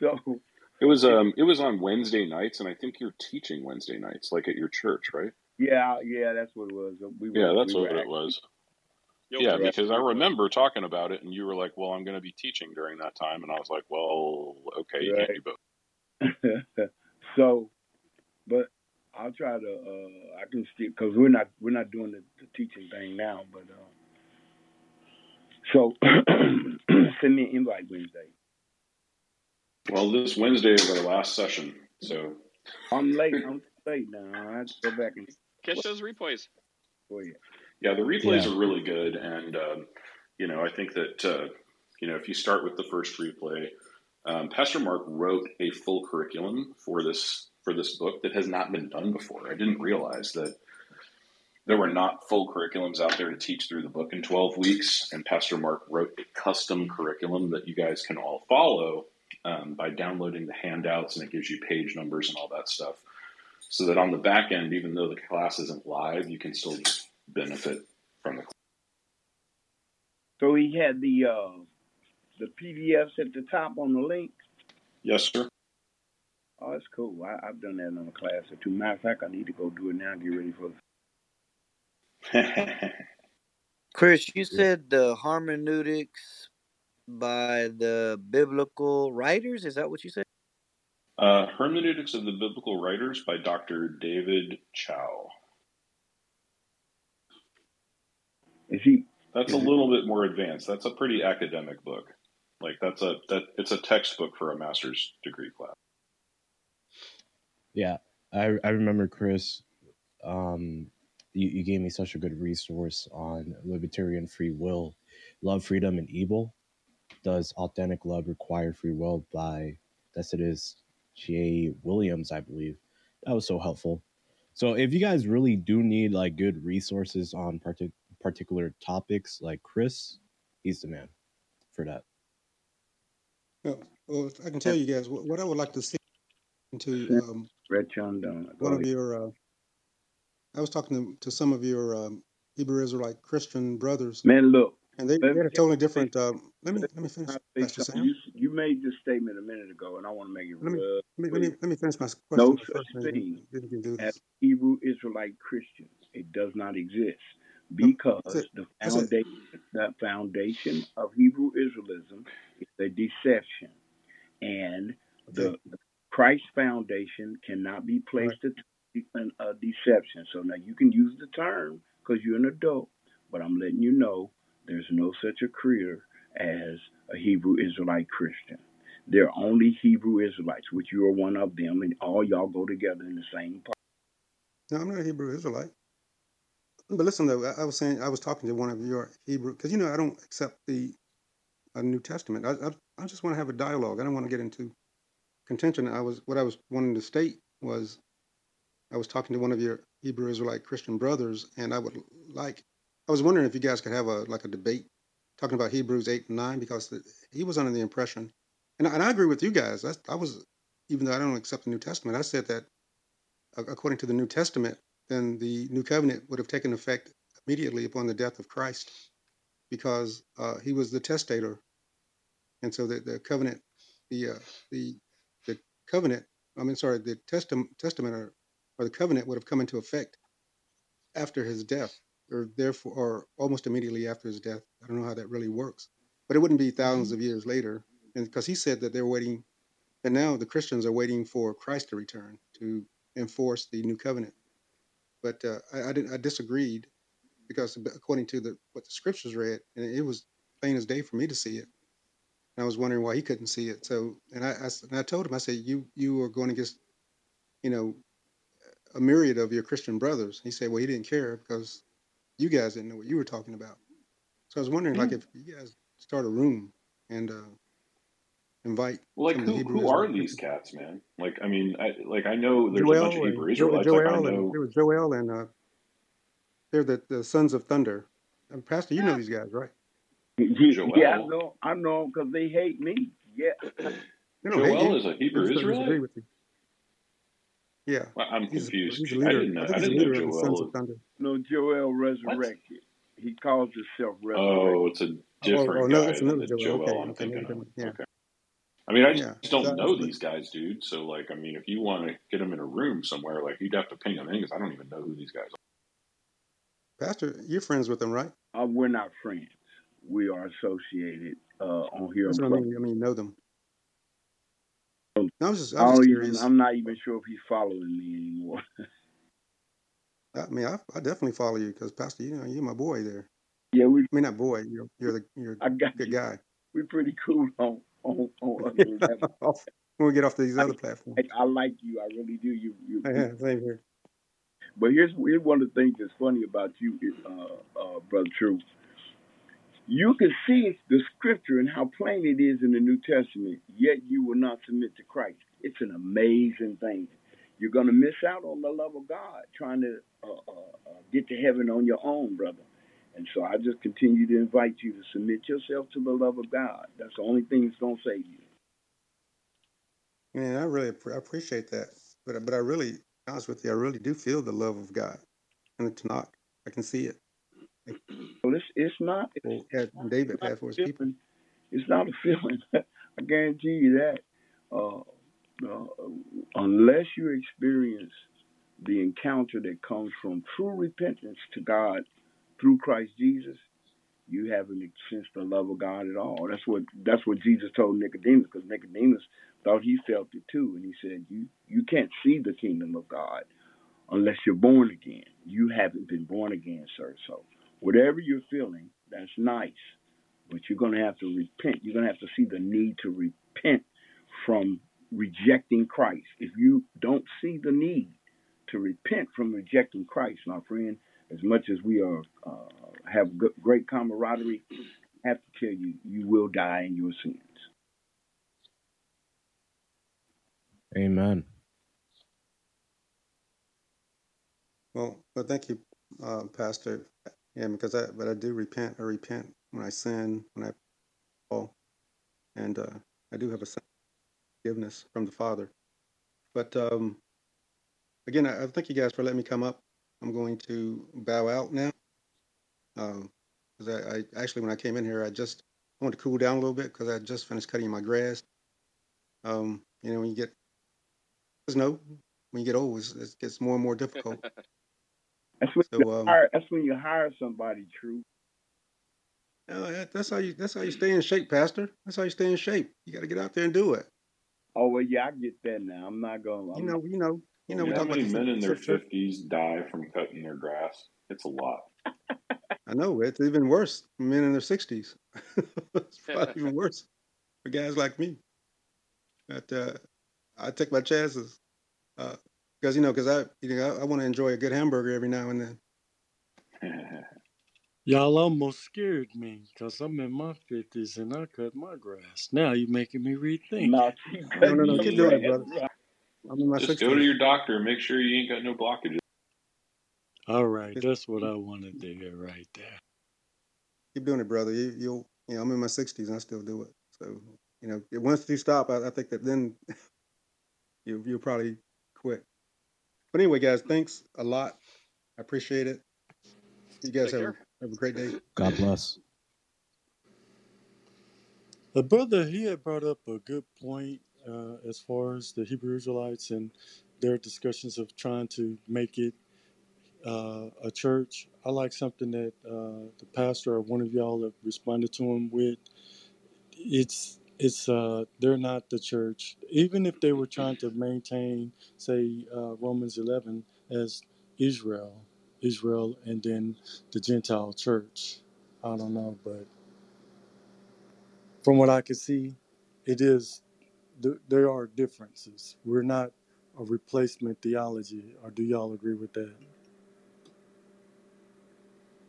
So it was um it was on Wednesday nights, and I think you're teaching Wednesday nights, like at your church, right? yeah, yeah, that's what it was. We were. Yeah, that's we what were it was. Yo, Yeah, Yeah. because I remember talking about it, and you were like, "Well, I'm going to be teaching during that time," and I was like, "Well, okay, you can't do both." [laughs] so, but I'll try to. Uh, I can still because we're not we're not doing the, the teaching thing now. But uh, so [clears throat] send me an invite Wednesday. Well, this Wednesday is our last session, so I'm late. I'm late now. I have to go back and catch those replays. for you. yeah, the replays Yeah. are really good, and um, you know, I think that uh, you know, if you start with the first replay, um, Pastor Mark wrote a full curriculum for this for this book that has not been done before. I didn't realize that there were not full curriculums out there to teach through the book in 12 weeks, and Pastor Mark wrote a custom curriculum that you guys can all follow um, by downloading the handouts, and it gives you page numbers and all that stuff. So that on the back end, even though the class isn't live, you can still benefit from the class. So he had the uh, the PDFs at the top on the link. Yes, sir. Oh, that's cool. I, I've done that in a class or two. Matter of fact, I need to go do it now. Get ready for. [laughs] Chris, you said the hermeneutics by the biblical writers. Is that what you said? uh, Hermeneutics of the Biblical Writers by Dr. David Chou. Is he? That's a Is it? little bit more advanced. That's a pretty academic book. Like that's a that it's a textbook for a master's degree class. Yeah, I I remember Chris. Um, you, you gave me such a good resource on libertarian free will, love, freedom, and evil. Does authentic love require free will? By that's it is J. Williams, I believe. That was so helpful. So if you guys really do need like good resources on partic- particular topics, like Chris, he's the man for that. Well, well, I can tell you guys what, what I would like to see into um, Red Chundon. Go one of your. Uh, I was talking to, to some of your um, Hebrew Israelite Christian brothers, Man, look. and they, they had a totally different. Um, let me let me finish, Pastor. Sam. You you made this statement a minute ago, and I want to make it Let me let me let me, let me finish my question No such thing then you can do as. Hebrew Israelite Christians. It does not exist because the foundation, the foundation of Hebrew Israelism is a deception, and the, the Christ foundation cannot be All right. placed in a deception. So now you can use the term because you're an adult, but I'm letting you know there's no such a creator as a Hebrew Israelite Christian. They're only Hebrew Israelites, which you are one of them, and all y'all go together in the same part. No, I'm not a Hebrew Israelite. But listen, though, I, I was saying I was talking to one of your Hebrew because you know I don't accept the uh, New Testament. I, I I just want to have a dialogue. I don't want to get into contention. I was what I was wanting to state was I was talking to one of your Hebrew Israelite Christian brothers, and I would like I was wondering if you guys could have a like a debate talking about Hebrews eight and nine because the, he was under the impression, and I, and I agree with you guys. That's, I was even though I don't accept the New Testament, I said that uh, according to the New Testament, then the new covenant would have taken effect immediately upon the death of Christ because uh, he was the testator, and so the, the covenant, the uh, the covenant, I mean, sorry, the testament testament or, or the covenant would have come into effect after his death, or therefore, or almost immediately after his death. I don't know how that really works, but it wouldn't be thousands of years later, and because he said that they're waiting, and now the Christians are waiting for Christ to return to enforce the new covenant. But uh, I, I, didn't, I disagreed because according to the what the scriptures read, and it was plain as day for me to see it. And I was wondering why he couldn't see it. So, and I, I and I told him, I said, you you are going against, you know, a myriad of your Christian brothers. He said, well, he didn't care because you guys didn't know what you were talking about. So I was wondering, like, if you guys start a room and uh, invite Well, like who who are these cats, man? Like I mean, I like I know there's a bunch of Joel Hebrew Israelites. Like Joel and there was Joel and uh, they're the, the sons of thunder. And Pastor, you know these guys, right? Yeah, I know, I know, because they hate me. Yeah. [clears throat] They don't hate Joel is a Hebrew just don't disagree Israelite. with. Yeah. Well, I'm He's confused. he's a I didn't know. I I didn't know leader of Joel. of No, Joel What? resurrected. He calls himself resurrected. Oh, it's a Oh, oh, different no, guy that's than another Joel. Joel Okay, I'm okay, thinking of. Yeah, Okay. I mean, I just yeah. don't So, know these guys, dude. So, like, I mean, if you want to get them in a room somewhere, like, you'd have to ping them in because I don't even know who these guys are. Pastor, you're friends with them, right? Uh, we're not friends. We are associated uh, on here That's what I mean. I mean, know them. No, I was just, I I was don't just even. I'm not even sure if he's following me anymore. [laughs] I mean, I, I definitely follow you because Pastor, you know, you're my boy there. yeah, we. I mean, not boy. You're you're the you're I got good you. guy. We're pretty cool on on on [laughs] other levels. When we get off these I, other platforms. I, I like you. I really do. You you. you Yeah, [laughs] same here. but here's here's one of the things that's funny about you, uh, uh, brother True. You can see the scripture and how plain it is in the New Testament, yet you will not submit to Christ. It's an amazing thing. You're going to miss out on the love of God trying to uh, uh, uh, get to heaven on your own, brother. And so I just continue to invite you to submit yourself to the love of God. That's the only thing that's going to save you. Man, I really I appreciate that. But but I really, honest with you, I really do feel the love of God in the Tanakh. I can see it. Well, it's, it's not. It's, well, had, David had for a his people. feeling. It's not a feeling. [laughs] I guarantee you that. Uh, uh, unless you experience the encounter that comes from true repentance to God through Christ Jesus, you haven't sensed the love of God at all. That's what that's what Jesus told Nicodemus, because Nicodemus thought he felt it too, and he said, "You you can't see the kingdom of God unless you're born again. You haven't been born again, sir. So whatever you're feeling, that's nice, but you're going to have to repent. You're going to have to see the need to repent from rejecting Christ. If you don't see the need to repent from rejecting Christ, my friend, as much as we are uh, have g- great camaraderie, I have to tell you, you will die in your sins. Amen. Well, but thank you, uh, Pastor. Yeah, because I but I do repent. I repent when I sin, when I fall, and uh, I do have a forgiveness from the Father. But um, again, I, I thank you guys for letting me come up. I'm going to bow out now. Um, because I, I actually when I came in here, I just wanted to cool down a little bit because I just finished cutting my grass. Um, you know, when you get just know when you get old, it gets more and more difficult. [laughs] That's when So you um, hire. That's when you hire somebody. True. No, that- that's how you that's how you stay in shape, Pastor. That's how you stay in shape. You got to get out there and do it. Oh well, yeah, I get that now. I'm not going. You I'm know, you know, you know. You We know how talk many the men in their 50s die from cutting their grass? It's a lot. I know it's even worse. Men in their sixties. [laughs] it's probably even [laughs] worse for guys like me. But uh, I take my chances because you know, because I you know I, I want to enjoy a good hamburger every now and then. [laughs] Y'all almost scared me because I'm in my 50s and I cut my grass. Now you're making me rethink. No, [laughs] No, no, no, keep doing it, brother. I'm in my Just go to your doctor and make sure you ain't got no blockages. All right, that's what I wanted to hear right there. Keep doing it, brother. You, you'll, you know, I'm in my sixties and I still do it. So, you know, once you stop, I, I think that then [laughs] you, you'll probably quit. But anyway, guys, thanks a lot. I appreciate it. You guys have a, have a great day. God bless. The brother he had brought up a good point uh, as far as the Hebrew Israelites and their discussions of trying to make it uh, a church. I like something that uh, the pastor or one of y'all have responded to him with. It's it's uh, they're not the church. Even if they were trying to maintain, say, uh, Romans 11 as Israel, Israel, and then the Gentile church. I don't know, but from what I can see, it is th- there are differences. We're not a replacement theology, or do y'all agree with that?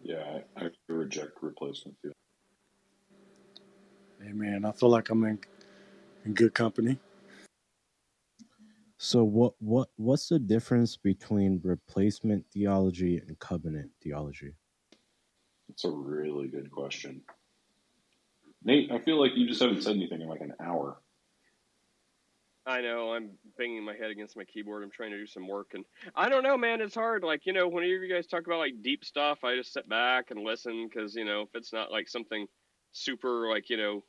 Yeah, I, I reject replacement theology. Amen. I feel like I'm in, in good company. So what what what's the difference between replacement theology and covenant theology? It's a really good question. Nate, I feel like you just haven't said anything in like an hour. I know I'm banging my head against my keyboard. I'm trying to do some work, and I don't know, man. It's hard. Like you know, whenever you guys talk about like deep stuff, I just sit back and listen because you know if it's not like something super like you know,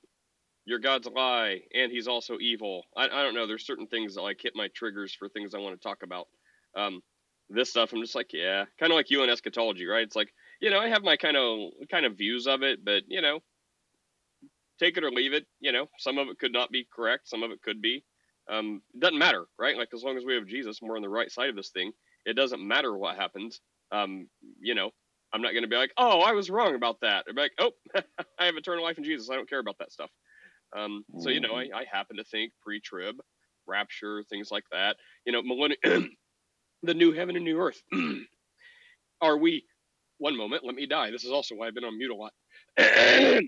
your God's a lie and he's also evil. I I don't know. There's certain things that like hit my triggers for things I want to talk about. Um, this stuff I'm just like yeah, kind of like you and eschatology, right? It's like you know I have my kind of kind of views of it, but you know, take it or leave it. You know, some of it could not be correct, some of it could be. Um, it doesn't matter, right? Like as long as we have Jesus and we're on the right side of this thing, it doesn't matter what happens. Um, you know, I'm not going to be like, oh, I was wrong about that. I'm like, oh, [laughs] I have eternal life in Jesus. I don't care about that stuff. Um, so you know, I, I happen to think pre-trib, rapture, things like that. You know, millennium, [clears throat] the new heaven and new earth. [clears throat] Are we? One moment, let me die. This is also why I've been on mute a lot. [clears throat]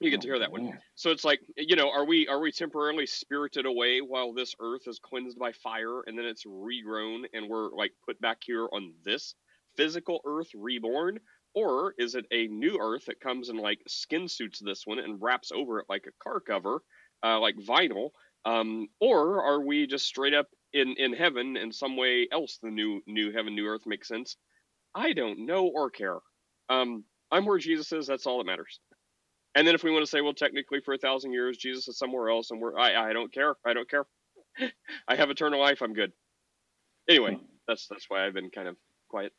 you get to hear that one. So it's like, you know, are we are we temporarily spirited away while this earth is cleansed by fire and then it's regrown and we're like put back here on this physical earth reborn? Or is it a new earth that comes and like skin suits this one and wraps over it like a car cover, uh, like vinyl? Um, or are we just straight up in in heaven in some way else? The new new heaven, new earth makes sense. I don't know or care. Um, I'm where Jesus is. That's all that matters. And then if we want to say, well, technically for a thousand years, Jesus is somewhere else, and we're I I don't care. I don't care. [laughs] I have eternal life. I'm good. Anyway, that's that's why I've been kind of quiet.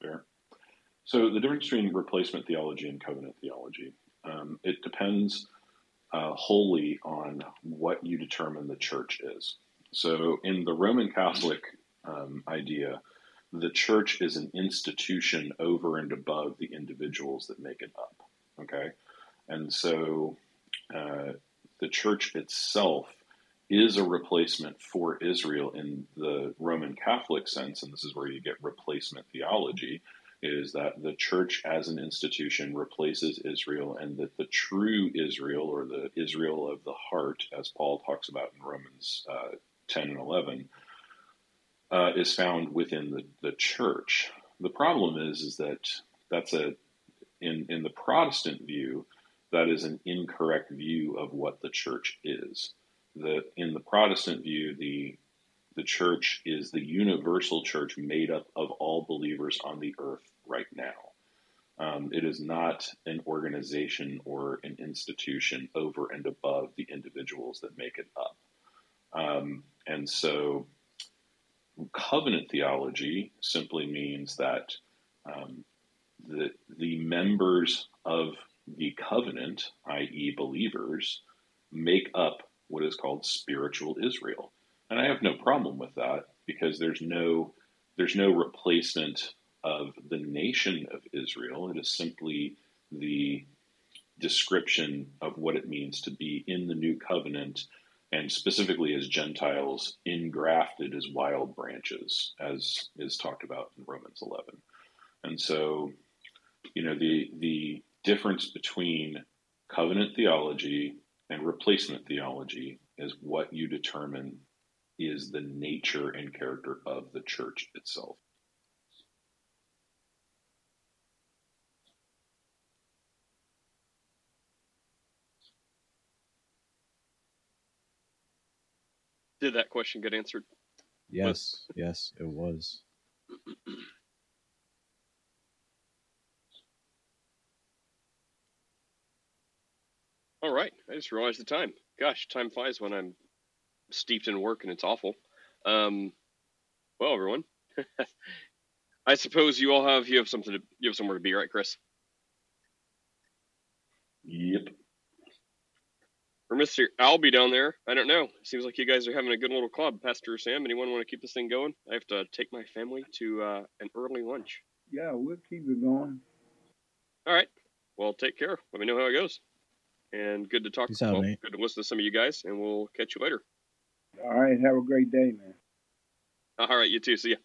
Fair. So the difference between replacement theology and covenant theology, um, it depends uh, wholly on what you determine the church is. So in the Roman Catholic um, idea, the church is an institution over and above the individuals that make it up. Okay, and so uh, the church itself is a replacement for Israel in the Roman Catholic sense, and this is where you get replacement theology, is that the church as an institution replaces Israel, and that the true Israel, or the Israel of the heart, as Paul talks about in Romans uh, 10 and 11, uh, is found within the, the church. The problem is, is that that's a in in the Protestant view, that is an incorrect view of what the church is. The in the Protestant view, the the church is the universal church made up of all believers on the earth right now. Um, it is not an organization or an institution over and above the individuals that make it up. Um, and so, covenant theology simply means that um, the, the members of the covenant, i.e., believers, make up what is called spiritual Israel. And I have no problem with that because there's no there's no replacement of the nation of Israel. It is simply the description of what it means to be in the new covenant and specifically as Gentiles engrafted as wild branches, as is talked about in Romans 11. And so, you know, the the difference between covenant theology and replacement theology is what you determine is the nature and character of the church itself. Did that question get answered? Yes, yes, it was. All right. I just realized the time. Gosh, time flies when I'm steeped in work and it's awful. Um, well, everyone, [laughs] I suppose you all have you have something to you have somewhere to be, right, Chris? Yep. Or Mister Albie down there. I don't know. Seems like you guys are having a good little club. Pastor Sam, anyone want to keep this thing going? I have to take my family to uh, an early lunch. Yeah, we'll keep it going. All right. Well, take care. Let me know how it goes. And good to talk. Peace out, well, good to listen to some of you guys, and we'll catch you later. All right, have a great day, man. All right, you too. See ya.